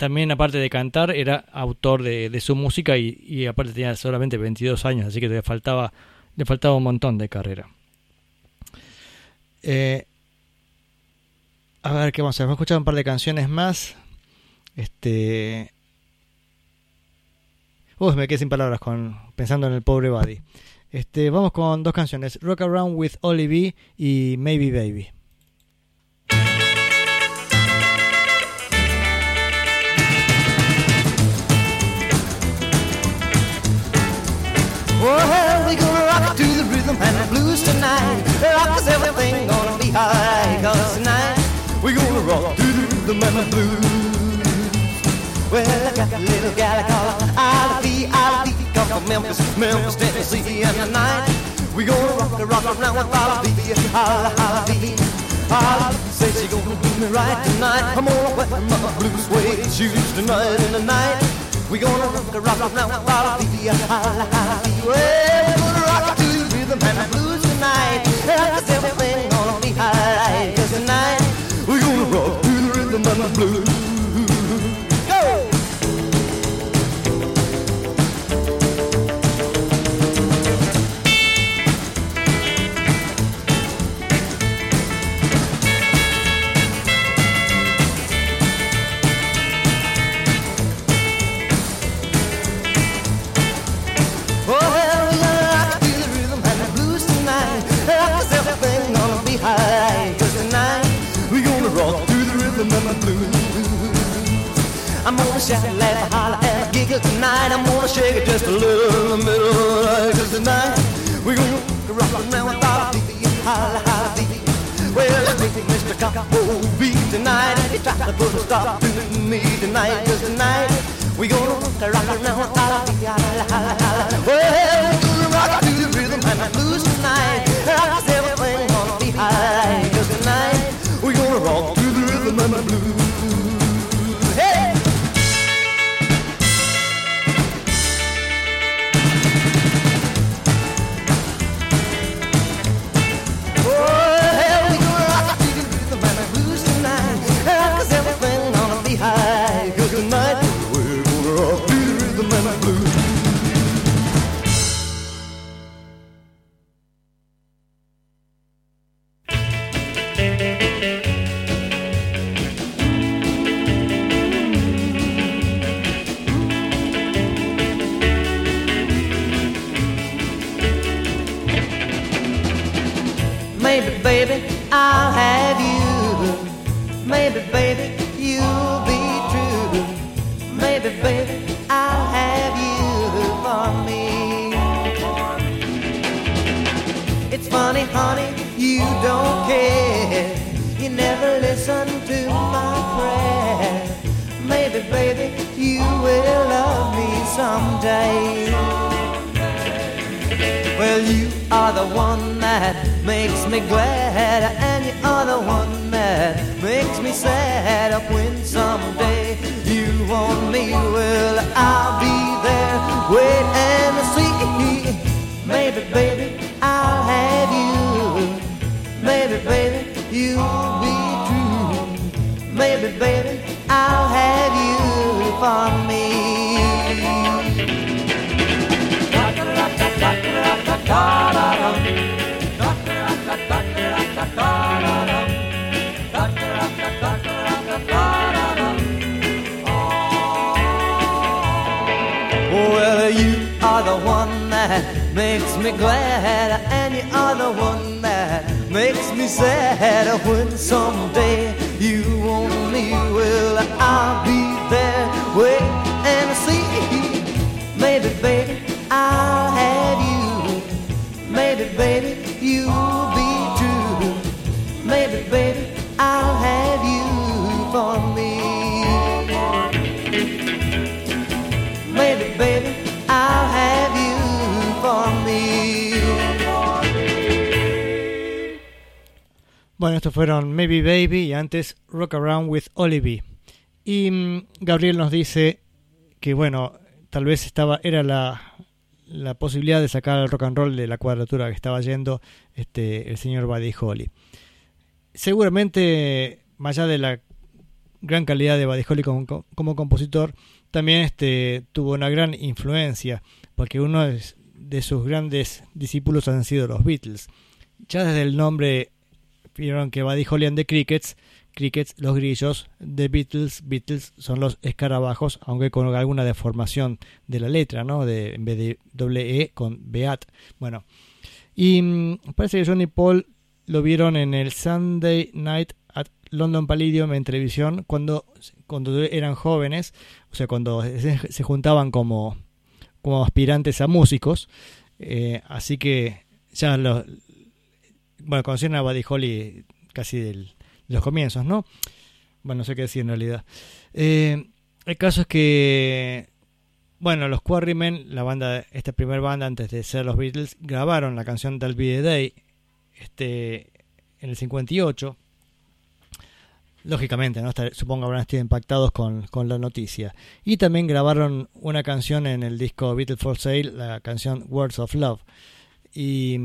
también aparte de cantar era autor de, su música y, aparte tenía solamente 22 años, así que le faltaba le faltaba un montón de carrera. Eh, a ver qué vamos a hacer. Vamos a escuchar un par de canciones más. Este. Uy, me quedé sin palabras con pensando en el pobre Buddy. Este, vamos con dos canciones: Rock Around with Ollie B y Maybe Baby. Well, we gonna rock to the rhythm and the blues tonight. Rock us everything gonna be alright. Cause tonight we gonna rock to the rhythm and the blues. Well, I got a little gal I call her Ivy, Ivy, come from Memphis, Memphis, Tennessee, and tonight we gonna rock the rock around with Ivy, bee. Holla, say she gonna do me right tonight. I'm gonna wet my blue suede shoes tonight and tonight. We gonna rock the rock around with Ivy, holla, holla, bee. Well, we gonna rock to the rhythm and the blues tonight. The the blues. I'm gonna shout, laugh, holler, and giggle tonight. I'm gonna shake it just a little in the middle. Cause tonight we gonna rock around our baby, holla, holla, baby. Well, I think Mr. Coppo beat tonight. He tried to put a stop to me tonight. Cause tonight we gonna rock around our Maybe Baby y antes Rock Around with Olivie. Y mm, Gabriel nos dice que, bueno, tal vez estaba era la, la posibilidad de sacar el rock and roll de la cuadratura que estaba yendo este, el señor Buddy Holly. Seguramente, más allá de la gran calidad de Buddy Holly como, como compositor, también este, tuvo una gran influencia, porque uno de sus grandes discípulos han sido los Beatles. Ya desde el nombre vieron que Buddy Holly and the Crickets, Crickets, los grillos, The Beatles, Beatles son los escarabajos, aunque con alguna deformación de la letra, ¿no? De, en vez de doble E con Beat. Bueno, y mm, parece que John y Paul lo vieron en el Sunday Night at London Palladium en televisión cuando, cuando eran jóvenes, o sea, cuando se, se juntaban como, como aspirantes a músicos. Eh, así que ya los, bueno, conocieron a Buddy Holly casi de los comienzos, ¿no? Bueno, no sé qué decir en realidad. Eh, el caso es que, bueno, los Quarrymen, la banda, esta primera banda antes de ser los Beatles, grabaron la canción Del Be the Day este, en el 58. Lógicamente, ¿no? Supongo habrán estado impactados con, con la noticia. Y también grabaron una canción en el disco Beatles for Sale, la canción Words of Love. Y,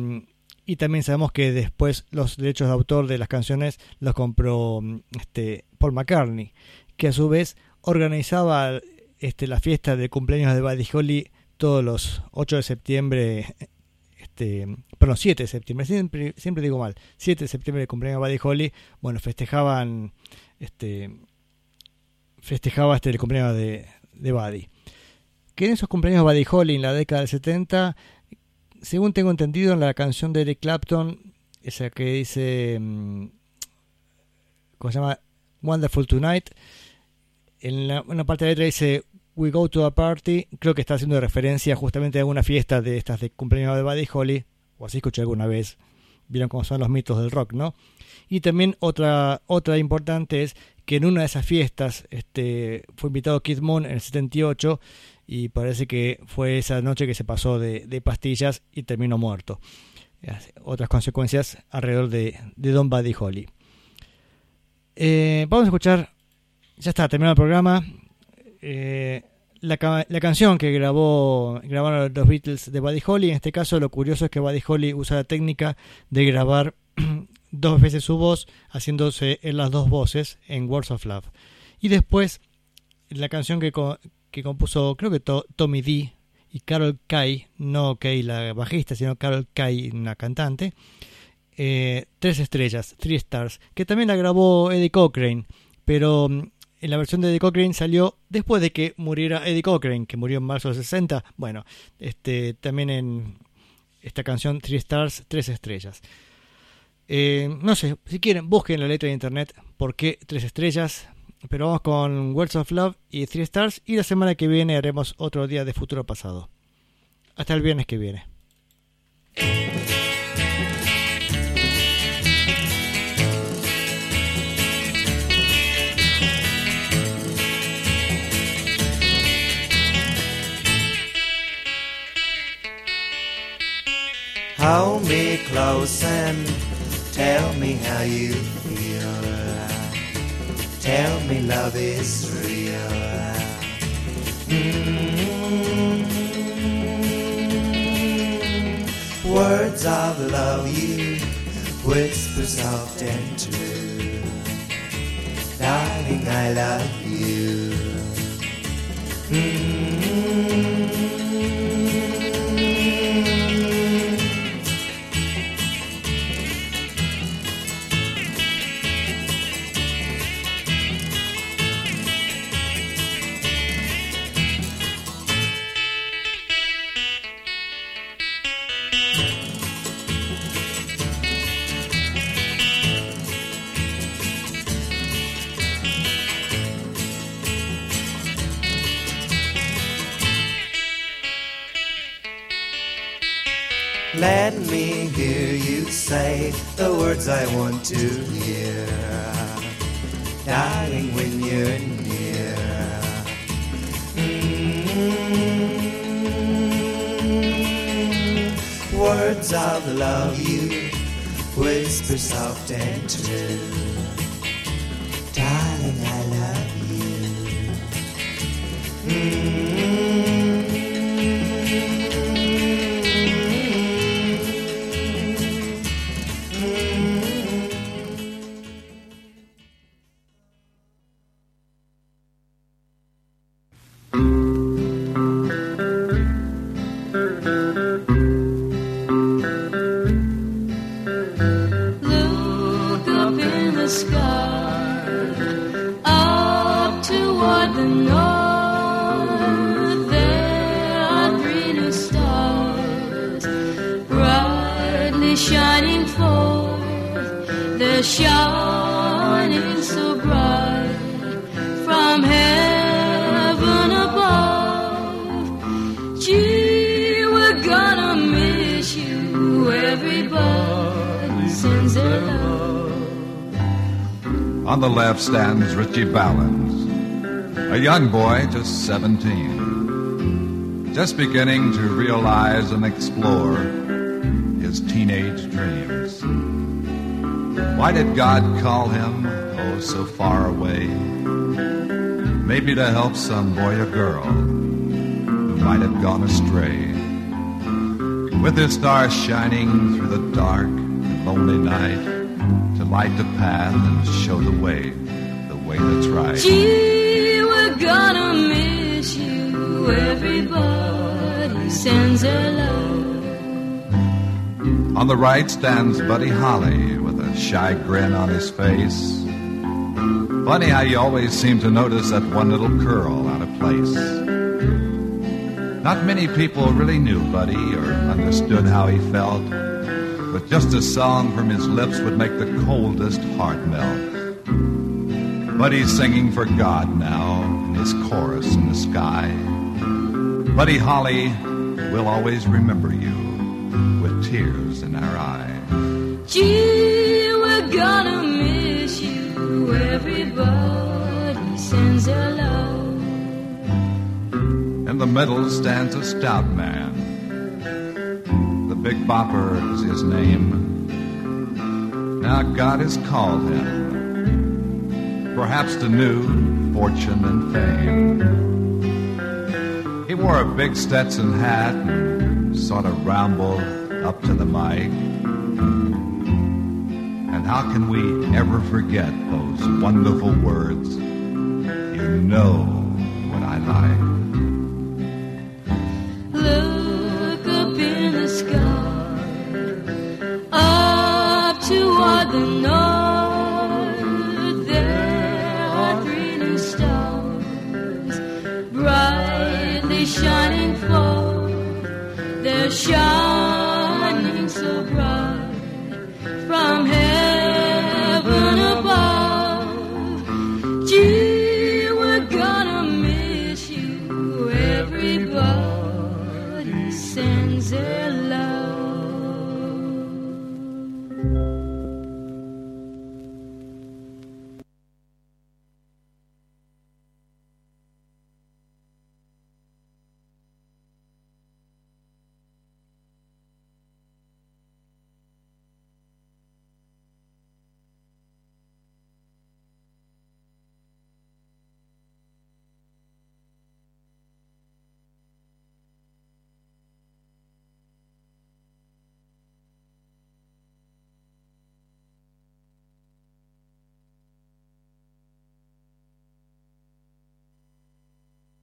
y también sabemos que después los derechos de autor de las canciones los compró mm, este, Paul McCartney, que a su vez organizaba este, la fiesta de cumpleaños de Buddy Holly todos los 8 de septiembre, este, perdón, 7 de septiembre, siempre, siempre digo mal, 7 de septiembre de cumpleaños de Buddy Holly, bueno, festejaban, este, festejaba este el cumpleaños de, de Buddy. Que en esos cumpleaños de Buddy Holly en la década del 70 según tengo entendido en la canción de Eric Clapton, esa que dice, mm, ¿cómo se llama? Wonderful Tonight, en la, una parte de la letra dice, We go to a party, creo que está haciendo referencia justamente a una fiesta de estas de cumpleaños de Buddy Holly, o así escuché alguna vez, vieron cómo son los mitos del rock, ¿no? Y también otra, otra importante es que en una de esas fiestas este, fue invitado Kid Moon en el 78 y parece que fue esa noche que se pasó de, de pastillas y terminó muerto. Otras consecuencias alrededor de, de Don Buddy Holly. Eh, vamos a escuchar, ya está, terminado el programa, eh, la, la canción que grabó grabaron los Beatles de Buddy Holly. En este caso lo curioso es que Buddy Holly usa la técnica de grabar dos veces su voz, haciéndose en las dos voces en Words of Love. Y después la canción que, que compuso, creo que To- Tommy D y Carol Kay, no Kay la bajista, sino Carol Kay, una cantante, eh, Tres Estrellas, Three Stars, que también la grabó Eddie Cochrane, pero mm, en la versión de Eddie Cochrane salió después de que muriera Eddie Cochrane, que murió en marzo del 60. Bueno, este, también en esta canción Three Stars, Tres Estrellas. Eh, no sé, si quieren, busquen la letra de internet por qué Tres Estrellas. Pero vamos con Words of Love y Three Stars y la semana que viene haremos otro día de futuro pasado. Hasta el viernes que viene. Hold me close and tell me how you feel. Tell me love is real. Mm. Words of love you whisper soft and true. Darling, I love you. Mm. Let me hear you say the words I want to hear. Darling, when you're near. Mm. Words of love you whisper soft and true. Darling, I love you. Look left stands Richie Valens, a young boy, just 17, just beginning to realize and explore his teenage dreams. Why did God call him, oh, so far away? Maybe to help some boy or girl who might have gone astray. With his stars shining through the dark and lonely night to light the path and show the way, right. Gee, we're gonna miss you. Everybody sends their love. On the right stands Buddy Holly with a shy grin on his face. Funny how you always seem to notice that one little curl out of place. Not many people really knew Buddy or understood how he felt, but just a song from his lips would make the coldest heart melt. Buddy's singing for God now in his chorus in the sky. Buddy Holly, we'll always remember you with tears in our eyes. Gee, we're gonna miss you. Everybody sends their love. In the middle stands a stout man. The Big Bopper is his name. Now God has called him, perhaps to new fortune and fame. He wore a big Stetson hat and sort of rambled up to the mic. And how can we ever forget those wonderful words? You know